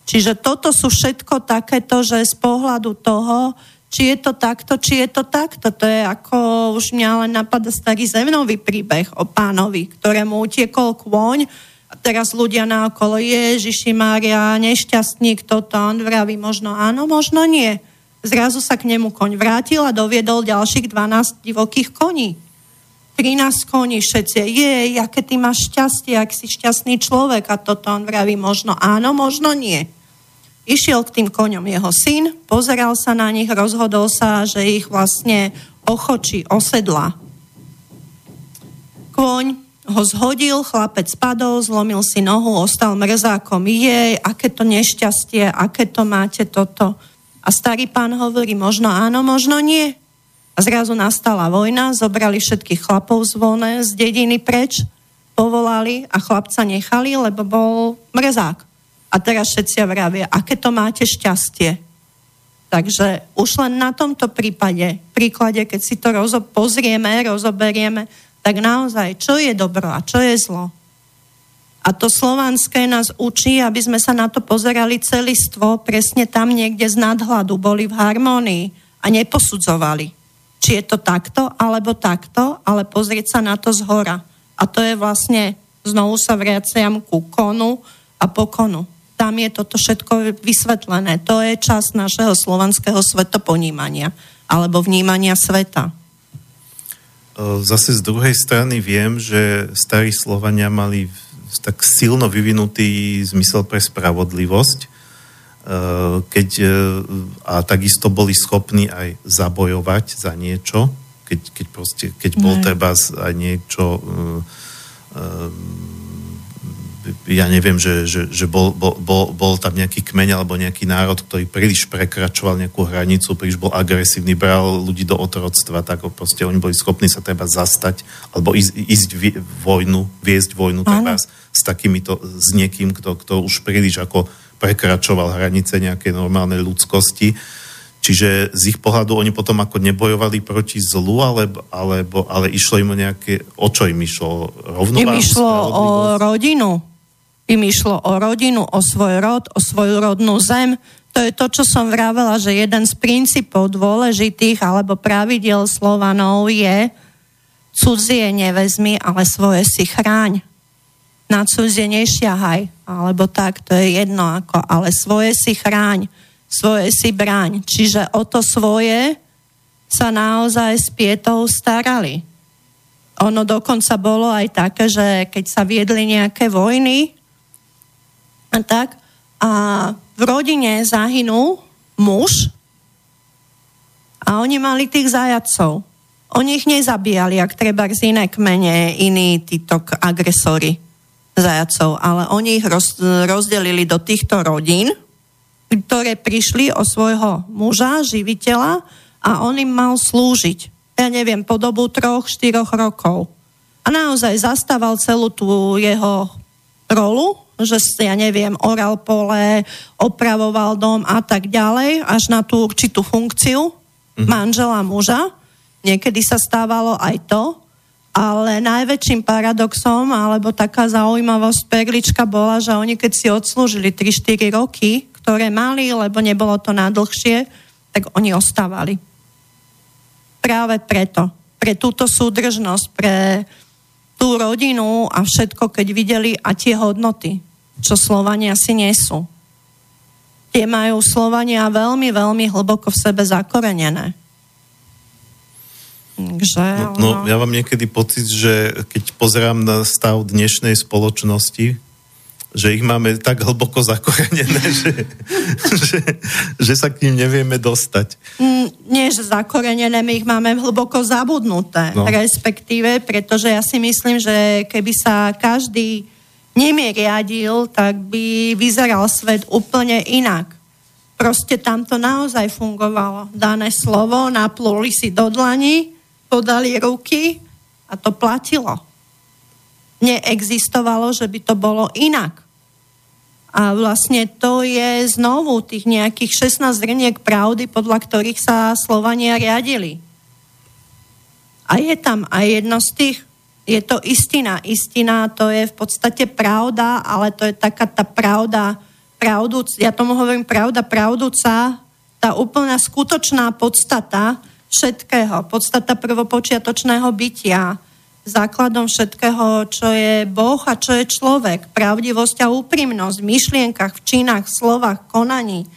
Čiže toto sú všetko takéto, že z pohľadu toho, či je to takto, či je to takto. To je ako, už mňa len napadá starý zemnový príbeh o pánovi, ktorému utiekol kôň a teraz ľudia naokolo, Ježiši Mária, nešťastník, toto, on vraví, možno áno, možno nie. Zrazu sa k nemu koň vrátil a doviedol ďalších 12 divokých koní. 13 koní všetci, je, aké ty máš šťastie, ak si šťastný človek a toto on vraví, možno áno, možno nie. Išiel k tým koňom jeho syn, pozeral sa na nich, rozhodol sa, že ich vlastne ochočí, osedla. Kôň ho zhodil, chlapec spadol, zlomil si nohu, ostal mrzákom. Jej, aké to nešťastie, aké to máte toto. A starý pán hovorí, možno áno, možno nie. Zrazu nastala vojna, zobrali všetkých chlapov z z dediny preč, povolali a chlapca nechali, lebo bol mrzák. A teraz všetci vravia, aké to máte šťastie. Takže už len na tomto prípade, príklade, keď si to rozo- pozrieme, rozoberieme, tak naozaj, čo je dobro a čo je zlo. A to slovanské nás učí, aby sme sa na to pozerali celistvo, presne tam niekde z nadhľadu, boli v harmónii a neposudzovali, či je to takto alebo takto, ale pozrieť sa na to z hora. A to je vlastne, znovu sa vraciam ku konu a pokonu. Tam je toto všetko vysvetlené. To je čas našeho slovanského svetoponímania alebo vnímania sveta. Zase z druhej strany viem, že starí Slovania mali tak silno vyvinutý zmysel pre spravodlivosť, keď, e, a takisto boli schopní aj zabojovať za niečo, keď, keď, proste, keď bol treba aj niečo e, ja neviem, že, že, že bol, bol, bol, bol tam nejaký kmeň alebo nejaký národ, ktorý príliš prekračoval nejakú hranicu, príliš bol agresívny, bral ľudí do otroctva, tak proste oni boli schopní sa treba zastať alebo ísť, ísť vojnu, viesť vojnu treba s, s takýmito, s niekým, kto, kto už príliš ako prekračoval hranice nejakej normálnej ľudskosti. Čiže z ich pohľadu oni potom ako nebojovali proti zlu, alebo, alebo, ale išlo im o nejaké, o čo im išlo? Rovnováhu? Im išlo o rodinu im išlo o rodinu, o svoj rod, o svoju rodnú zem. To je to, čo som vravela, že jeden z princípov dôležitých alebo pravidel Slovanov je cudzie nevezmi, ale svoje si chráň. Na cudzie nešiahaj, alebo tak, to je jedno ako, ale svoje si chráň, svoje si bráň. Čiže o to svoje sa naozaj s pietou starali. Ono dokonca bolo aj také, že keď sa viedli nejaké vojny, a tak. A v rodine zahynul muž a oni mali tých zajacov. Oni ich nezabíjali, ak treba z iné kmene, iní títo agresori zajacov, ale oni ich roz, rozdelili do týchto rodín, ktoré prišli o svojho muža, živiteľa a on im mal slúžiť. Ja neviem, po dobu troch, štyroch rokov. A naozaj zastával celú tú jeho rolu že ja neviem, oral pole, opravoval dom a tak ďalej, až na tú určitú funkciu mm-hmm. manžela muža. Niekedy sa stávalo aj to, ale najväčším paradoxom, alebo taká zaujímavosť perlička bola, že oni keď si odslúžili 3-4 roky, ktoré mali, lebo nebolo to na dlhšie, tak oni ostávali. Práve preto. Pre túto súdržnosť, pre tú rodinu a všetko, keď videli a tie hodnoty čo Slovania si nesú. Tie majú Slovania veľmi, veľmi hlboko v sebe zakorenené. Takže, no, no, ja mám niekedy pocit, že keď pozerám na stav dnešnej spoločnosti, že ich máme tak hlboko zakorenené, že, že, že sa k ním nevieme dostať. Mm, nie, že zakorenené, my ich máme hlboko zabudnuté, no. respektíve, pretože ja si myslím, že keby sa každý nimi riadil, tak by vyzeral svet úplne inak. Proste tam to naozaj fungovalo. Dané slovo, napluli si do dlani, podali ruky a to platilo. Neexistovalo, že by to bolo inak. A vlastne to je znovu tých nejakých 16 zrniek pravdy, podľa ktorých sa Slovania riadili. A je tam aj jedno z tých je to istina. Istina to je v podstate pravda, ale to je taká tá pravda, pravdu, ja tomu hovorím pravda pravdúca, tá úplná skutočná podstata všetkého, podstata prvopočiatočného bytia, základom všetkého, čo je Boh a čo je človek, pravdivosť a úprimnosť v myšlienkach, v činách, v slovách, konaní. E,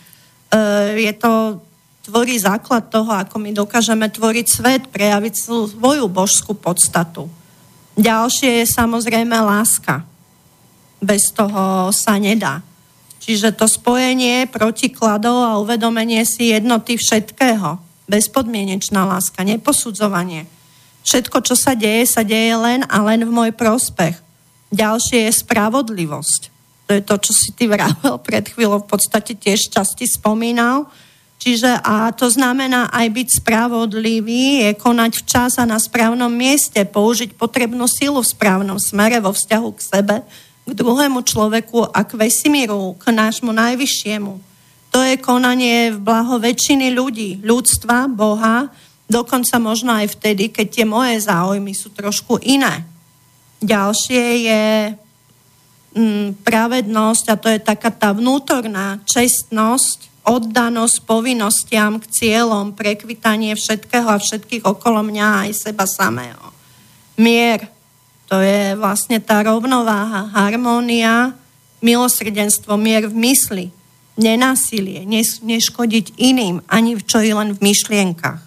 je to, tvorí základ toho, ako my dokážeme tvoriť svet, prejaviť svoju božskú podstatu. Ďalšie je samozrejme láska. Bez toho sa nedá. Čiže to spojenie protikladov a uvedomenie si jednoty všetkého. Bezpodmienečná láska, neposudzovanie. Všetko, čo sa deje, sa deje len a len v môj prospech. Ďalšie je spravodlivosť. To je to, čo si ty vravel pred chvíľou, v podstate tiež časti spomínal Čiže a to znamená aj byť spravodlivý, je konať včas a na správnom mieste, použiť potrebnú silu v správnom smere vo vzťahu k sebe, k druhému človeku a k vesmíru, k nášmu najvyššiemu. To je konanie v blaho väčšiny ľudí, ľudstva, Boha, dokonca možno aj vtedy, keď tie moje záujmy sú trošku iné. Ďalšie je mm, pravednosť a to je taká tá vnútorná čestnosť, oddanosť povinnostiam k cieľom, prekvitanie všetkého a všetkých okolo mňa aj seba samého. Mier, to je vlastne tá rovnováha, harmónia, milosrdenstvo, mier v mysli, nenásilie, neškodiť iným, ani čo i len v myšlienkach.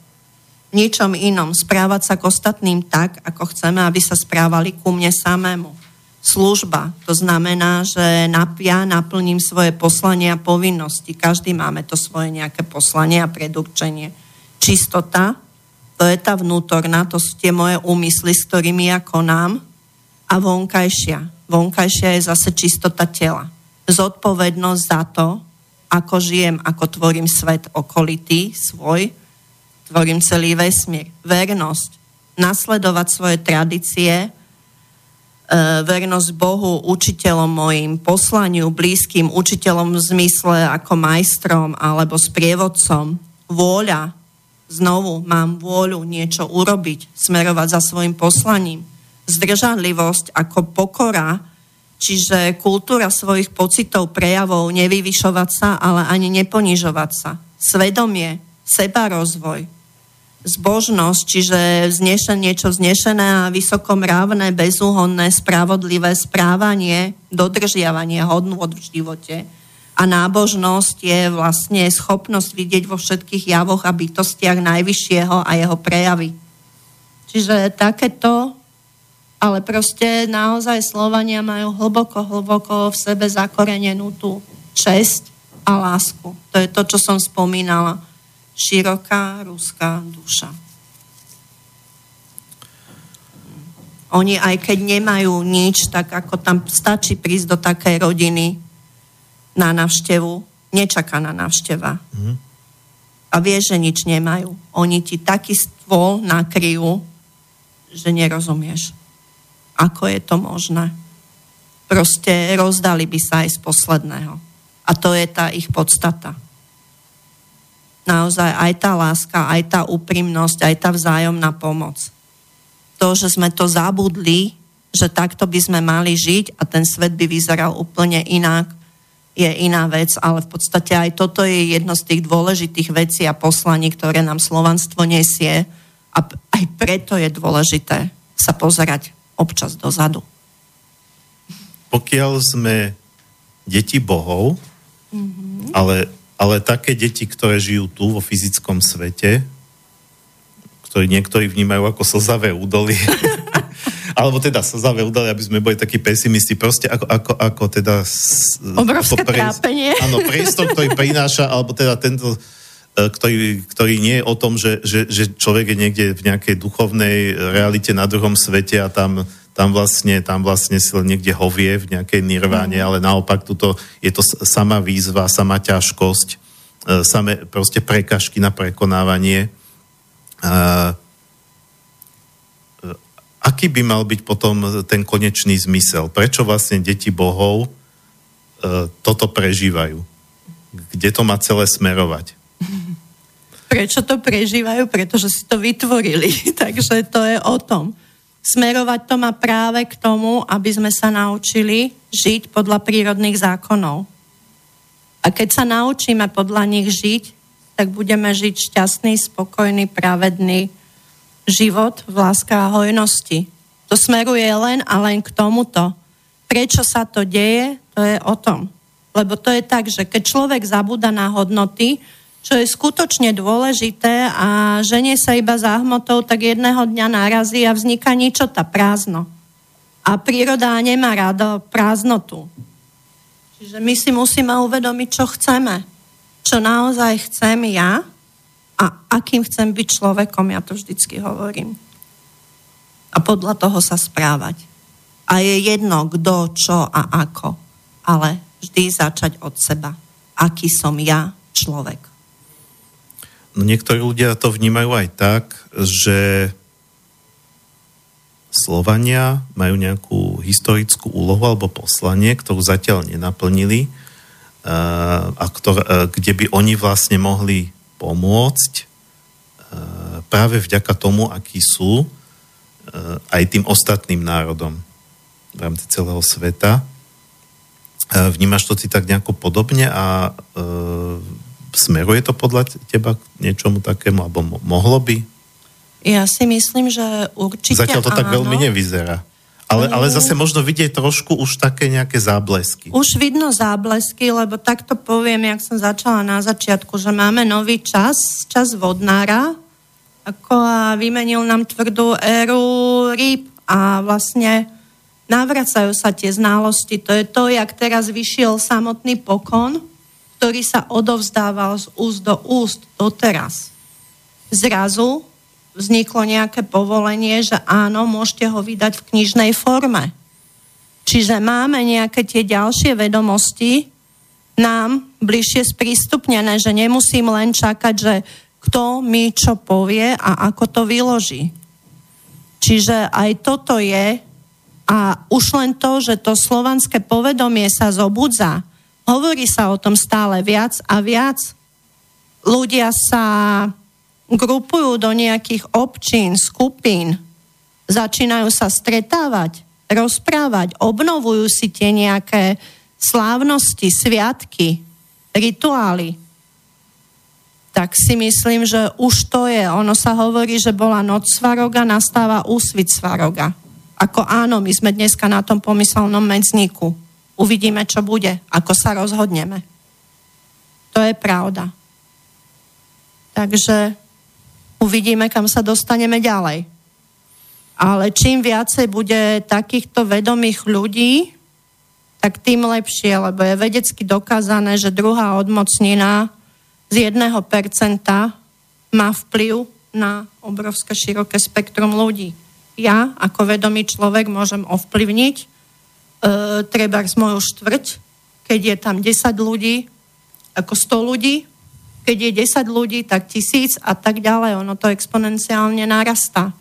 V ničom inom správať sa k ostatným tak, ako chceme, aby sa správali ku mne samému služba. To znamená, že ja naplním svoje poslanie a povinnosti. Každý máme to svoje nejaké poslanie a predurčenie. Čistota, to je tá vnútorná, to sú tie moje úmysly, s ktorými ja konám. A vonkajšia. Vonkajšia je zase čistota tela. Zodpovednosť za to, ako žijem, ako tvorím svet okolitý, svoj, tvorím celý vesmír. Vernosť, nasledovať svoje tradície, E, vernosť Bohu, učiteľom mojim, poslaniu, blízkym, učiteľom v zmysle ako majstrom alebo sprievodcom. Vôľa, znovu mám vôľu niečo urobiť, smerovať za svojim poslaním. Zdržanlivosť ako pokora, čiže kultúra svojich pocitov, prejavov, nevyvyšovať sa, ale ani neponižovať sa. Svedomie, seba rozvoj, zbožnosť, čiže vznešen, niečo vznešené a vysokomrávne, bezúhonné, spravodlivé správanie, dodržiavanie hodnôt v živote. A nábožnosť je vlastne schopnosť vidieť vo všetkých javoch a bytostiach najvyššieho a jeho prejavy. Čiže takéto, ale proste naozaj Slovania majú hlboko, hlboko v sebe zakorenenú tú česť a lásku. To je to, čo som spomínala široká ruská duša. Oni aj keď nemajú nič, tak ako tam stačí prísť do takej rodiny na návštevu, nečaká na návšteva. Mm. A vie, že nič nemajú. Oni ti taký stôl nakryjú, že nerozumieš. Ako je to možné? Proste rozdali by sa aj z posledného. A to je tá ich podstata naozaj aj tá láska, aj tá úprimnosť, aj tá vzájomná pomoc. To, že sme to zabudli, že takto by sme mali žiť a ten svet by vyzeral úplne inak, je iná vec, ale v podstate aj toto je jedno z tých dôležitých vecí a poslaní, ktoré nám slovanstvo nesie a aj preto je dôležité sa pozerať občas dozadu. Pokiaľ sme deti bohov, mm-hmm. ale ale také deti, ktoré žijú tu vo fyzickom svete, ktorí niektorí vnímajú ako slzavé údolie, alebo teda slzavé údolie, aby sme boli takí pesimisti, proste ako, ako, ako teda... Obrovské ako pre, trápenie. Áno, priestor, ktorý prináša, alebo teda tento, ktorý, ktorý nie je o tom, že, že, že človek je niekde v nejakej duchovnej realite na druhom svete a tam tam vlastne, tam vlastne si len niekde hovie v nejakej nirváne, mm. ale naopak tuto je to sama výzva, sama ťažkosť, e, samé proste prekažky na prekonávanie. E, aký by mal byť potom ten konečný zmysel? Prečo vlastne deti bohov e, toto prežívajú? Kde to má celé smerovať? Prečo to prežívajú? Pretože si to vytvorili. Takže to je o tom Smerovať to má práve k tomu, aby sme sa naučili žiť podľa prírodných zákonov. A keď sa naučíme podľa nich žiť, tak budeme žiť šťastný, spokojný, pravedný život v láske a hojnosti. To smeruje len a len k tomuto. Prečo sa to deje, to je o tom. Lebo to je tak, že keď človek zabúda na hodnoty, čo je skutočne dôležité a ženie sa iba za hmotou, tak jedného dňa narazí a vzniká ničota, prázdno. A príroda nemá rado prázdnotu. Čiže my si musíme uvedomiť, čo chceme. Čo naozaj chcem ja a akým chcem byť človekom, ja to vždycky hovorím. A podľa toho sa správať. A je jedno, kto, čo a ako. Ale vždy začať od seba. Aký som ja, človek. No niektorí ľudia to vnímajú aj tak, že Slovania majú nejakú historickú úlohu alebo poslanie, ktorú zatiaľ nenaplnili a ktor, kde by oni vlastne mohli pomôcť práve vďaka tomu, akí sú aj tým ostatným národom v rámci celého sveta. vnímaš to si tak nejako podobne a smeruje to podľa teba k niečomu takému, alebo mo- mohlo by? Ja si myslím, že určite Zatiaľ to áno. tak veľmi nevyzerá. Ale, ale zase možno vidieť trošku už také nejaké záblesky. Už vidno záblesky, lebo takto poviem, jak som začala na začiatku, že máme nový čas, čas vodnára, ako a vymenil nám tvrdú éru rýb a vlastne navracajú sa tie znalosti. To je to, jak teraz vyšiel samotný pokon, ktorý sa odovzdával z úst do úst doteraz. Zrazu vzniklo nejaké povolenie, že áno, môžete ho vydať v knižnej forme. Čiže máme nejaké tie ďalšie vedomosti nám bližšie sprístupnené, že nemusím len čakať, že kto mi čo povie a ako to vyloží. Čiže aj toto je a už len to, že to slovanské povedomie sa zobudza, hovorí sa o tom stále viac a viac. Ľudia sa grupujú do nejakých občín, skupín, začínajú sa stretávať, rozprávať, obnovujú si tie nejaké slávnosti, sviatky, rituály, tak si myslím, že už to je. Ono sa hovorí, že bola noc svaroga, nastáva úsvit svaroga. Ako áno, my sme dneska na tom pomyselnom medzníku. Uvidíme, čo bude, ako sa rozhodneme. To je pravda. Takže uvidíme, kam sa dostaneme ďalej. Ale čím viacej bude takýchto vedomých ľudí, tak tým lepšie, lebo je vedecky dokázané, že druhá odmocnina z 1% má vplyv na obrovské široké spektrum ľudí. Ja, ako vedomý človek, môžem ovplyvniť treba z moju štvrť, keď je tam 10 ľudí, ako 100 ľudí, keď je 10 ľudí, tak tisíc a tak ďalej. Ono to exponenciálne narastá.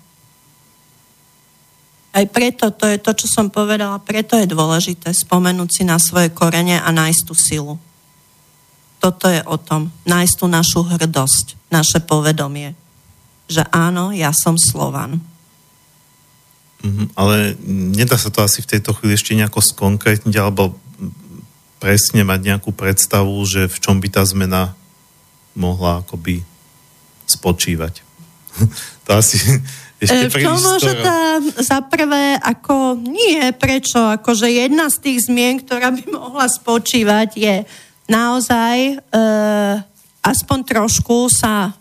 Aj preto, to je to, čo som povedala, preto je dôležité spomenúť si na svoje korene a nájsť tú silu. Toto je o tom, nájsť tú našu hrdosť, naše povedomie, že áno, ja som Slovan. Mhm, ale nedá sa to asi v tejto chvíli ešte nejako skonkrétniť, alebo presne mať nejakú predstavu, že v čom by tá zmena mohla akoby spočívať. to asi ešte E, v čom môže tá, za prvé, ako nie, prečo, akože jedna z tých zmien, ktorá by mohla spočívať, je naozaj e, aspoň trošku sa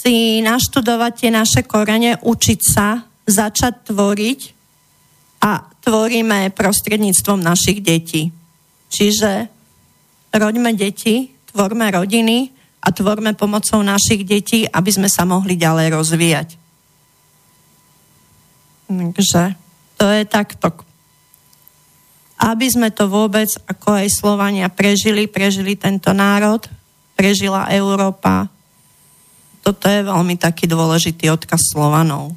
si naštudovať tie naše korene, učiť sa, začať tvoriť a tvoríme prostredníctvom našich detí. Čiže roďme deti, tvorme rodiny, a tvorme pomocou našich detí, aby sme sa mohli ďalej rozvíjať. Takže to je takto. Aby sme to vôbec, ako aj Slovania, prežili, prežili tento národ, prežila Európa. Toto je veľmi taký dôležitý odkaz Slovanov.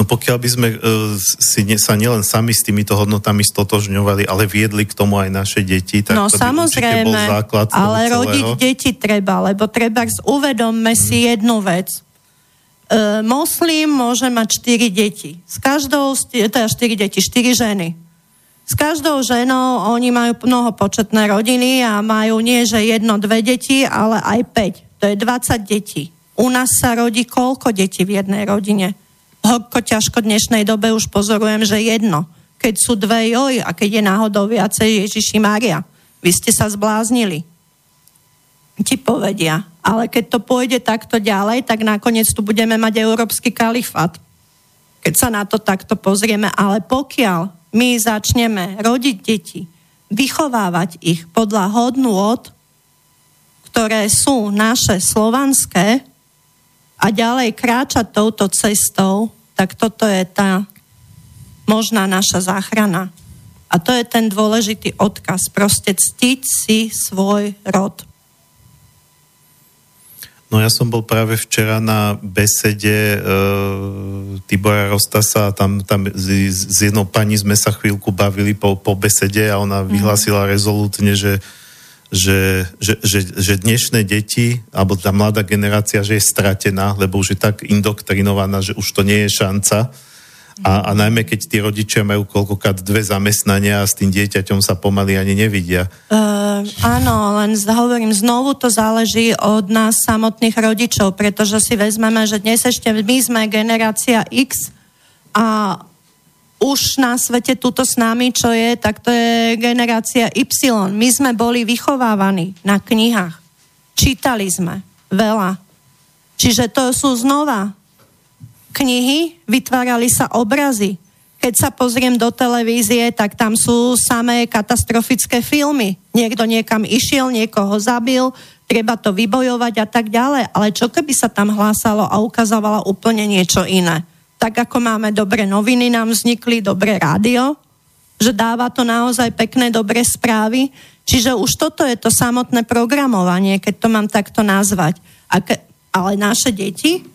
No pokiaľ by sme uh, si ne, sa nielen sami s týmito hodnotami stotožňovali, ale viedli k tomu aj naše deti, tak no, to by samozrejme, bol základ ale celého. rodiť deti treba, lebo treba uvedomme hmm. si jednu vec. E, moslim môže mať 4 deti. S každou, teda 4 deti, 4 ženy. S každou ženou oni majú mnohopočetné rodiny a majú nie, že jedno, dve deti, ale aj 5. To je 20 detí. U nás sa rodí koľko detí v jednej rodine? horko ťažko dnešnej dobe už pozorujem, že jedno. Keď sú dve, joj, a keď je náhodou viacej Ježiši Mária. Vy ste sa zbláznili. Ti povedia. Ale keď to pôjde takto ďalej, tak nakoniec tu budeme mať európsky kalifát. Keď sa na to takto pozrieme. Ale pokiaľ my začneme rodiť deti, vychovávať ich podľa hodnôt, ktoré sú naše slovanské, a ďalej kráčať touto cestou, tak toto je tá možná naša záchrana. A to je ten dôležitý odkaz. Proste ctiť si svoj rod. No ja som bol práve včera na besede e, Tibora Rostasa a tam, tam s, s jednou pani sme sa chvíľku bavili po, po besede a ona vyhlásila rezolútne, že že, že, že, že dnešné deti, alebo tá mladá generácia, že je stratená, lebo už je tak indoktrinovaná, že už to nie je šanca. A, a najmä keď tí rodičia majú koľkokrát dve zamestnania a s tým dieťaťom sa pomaly ani nevidia. Uh, áno, len hovorím, znovu to záleží od nás samotných rodičov, pretože si vezmeme, že dnes ešte my sme generácia X a už na svete tuto s nami, čo je, tak to je generácia Y. My sme boli vychovávaní na knihách. Čítali sme veľa. Čiže to sú znova knihy, vytvárali sa obrazy. Keď sa pozriem do televízie, tak tam sú samé katastrofické filmy. Niekto niekam išiel, niekoho zabil, treba to vybojovať a tak ďalej. Ale čo keby sa tam hlásalo a ukazovalo úplne niečo iné? Tak ako máme dobré noviny, nám vznikli dobré rádio, že dáva to naozaj pekné, dobré správy. Čiže už toto je to samotné programovanie, keď to mám takto nazvať. A ke, ale naše deti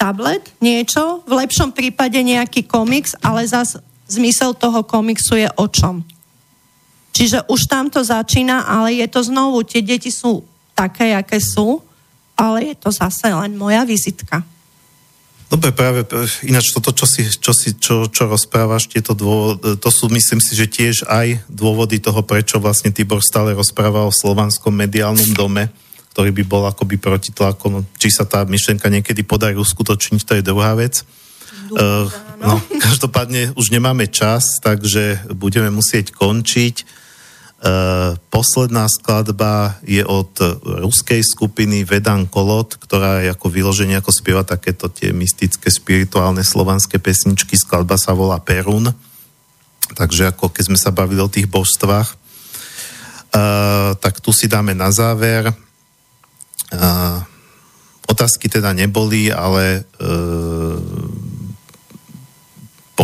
tablet, niečo, v lepšom prípade nejaký komiks, ale zas zmysel toho komiksu je o čom. Čiže už tam to začína, ale je to znovu, tie deti sú také, aké sú, ale je to zase len moja vizitka. Dobre, práve ináč toto, čo, si, čo, si, čo, čo rozprávaš, tieto dôvody, to sú, myslím si, že tiež aj dôvody toho, prečo vlastne Tibor stále rozpráva o slovanskom mediálnom dome, ktorý by bol akoby protitlakom. Či sa tá myšlienka niekedy podarí uskutočniť, to je druhá vec. uh, no, každopádne už nemáme čas, takže budeme musieť končiť. Uh, posledná skladba je od ruskej skupiny Vedan Kolot, ktorá je ako vyloženie, ako spieva takéto tie mystické, spirituálne slovanské pesničky. Skladba sa volá Perun. Takže ako keď sme sa bavili o tých božstvách, uh, tak tu si dáme na záver Uh, otázky teda neboli, ale uh,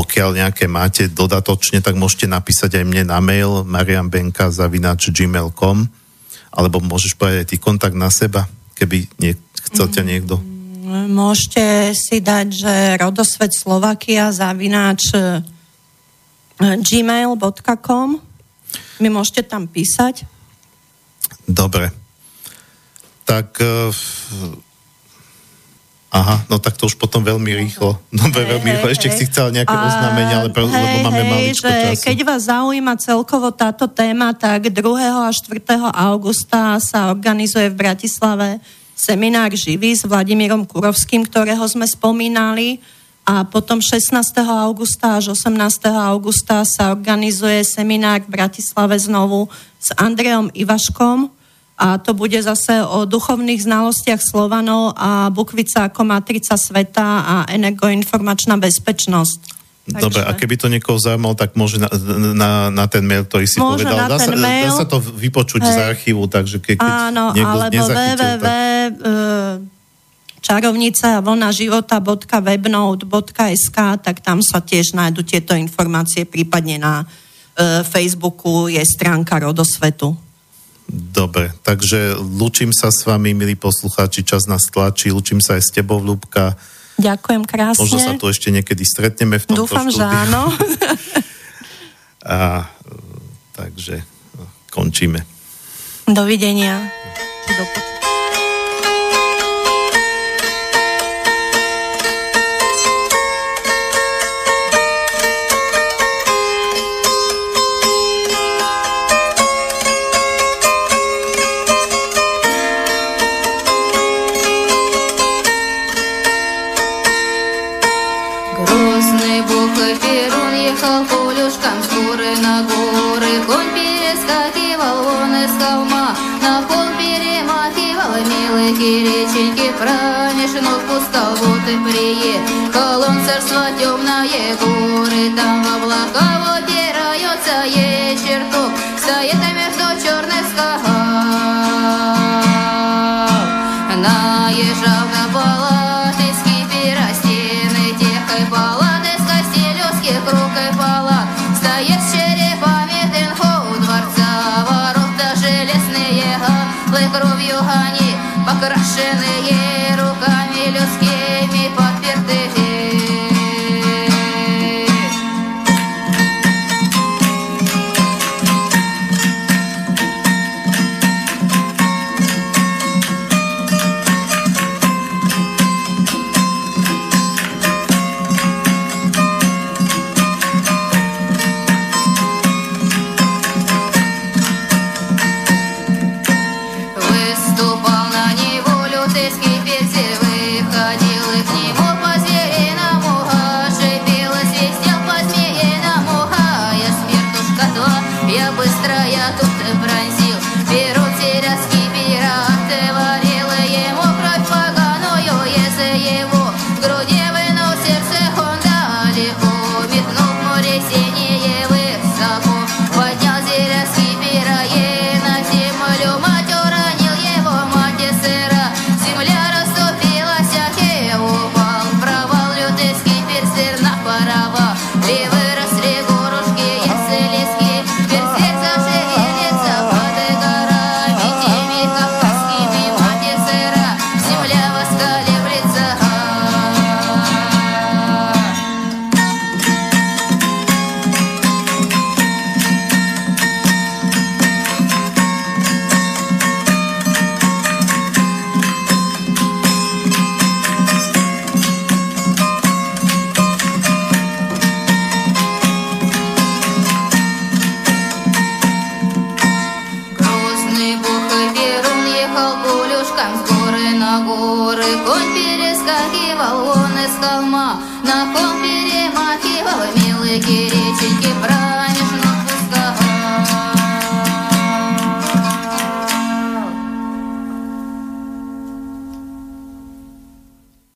pokiaľ nejaké máte dodatočne, tak môžete napísať aj mne na mail marianbenka.gmail.com alebo môžeš povedať aj ty kontakt na seba, keby nie, chcel ťa niekto. Môžete si dať, že rodosvet Slovakia zavináč e, gmail.com My môžete tam písať. Dobre tak uh, Aha, no tak to už potom veľmi rýchlo. No hey, veľmi rýchlo. Ešte hey, si chcel nejaké oznámenia, ale pre, hey, lebo máme hey, maličko že času. Keď vás zaujíma celkovo táto téma, tak 2. a 4. augusta sa organizuje v Bratislave seminár Živý s Vladimírom Kurovským, ktorého sme spomínali. A potom 16. augusta až 18. augusta sa organizuje seminár v Bratislave znovu s Andreom Ivaškom, a to bude zase o duchovných znalostiach Slovanov a Bukvica ako matrica sveta a energoinformačná bezpečnosť. Dobre, Takže... a keby to niekoho zaujímalo, tak môže na, na, na ten mail, ktorý si môže povedal. Dá sa, mail. dá sa to vypočuť Hej. z archívu, takže keď, Áno, alebo www. Tak... čarovnica vlna života.webnote.sk tak tam sa tiež nájdu tieto informácie, prípadne na uh, Facebooku je stránka Rodosvetu. Dobre, takže lučím sa s vami, milí poslucháči, čas nás tlačí, lučím sa aj s tebou, Ľubka. Ďakujem krásne. Možno sa tu ešte niekedy stretneme v tomto Dúfam, štúdiu. že áno. A takže končíme. Dovidenia. Do ты приехал, он царство темное горы, там в облака выпирается ей чертог, стоит между черных скал. Shelley.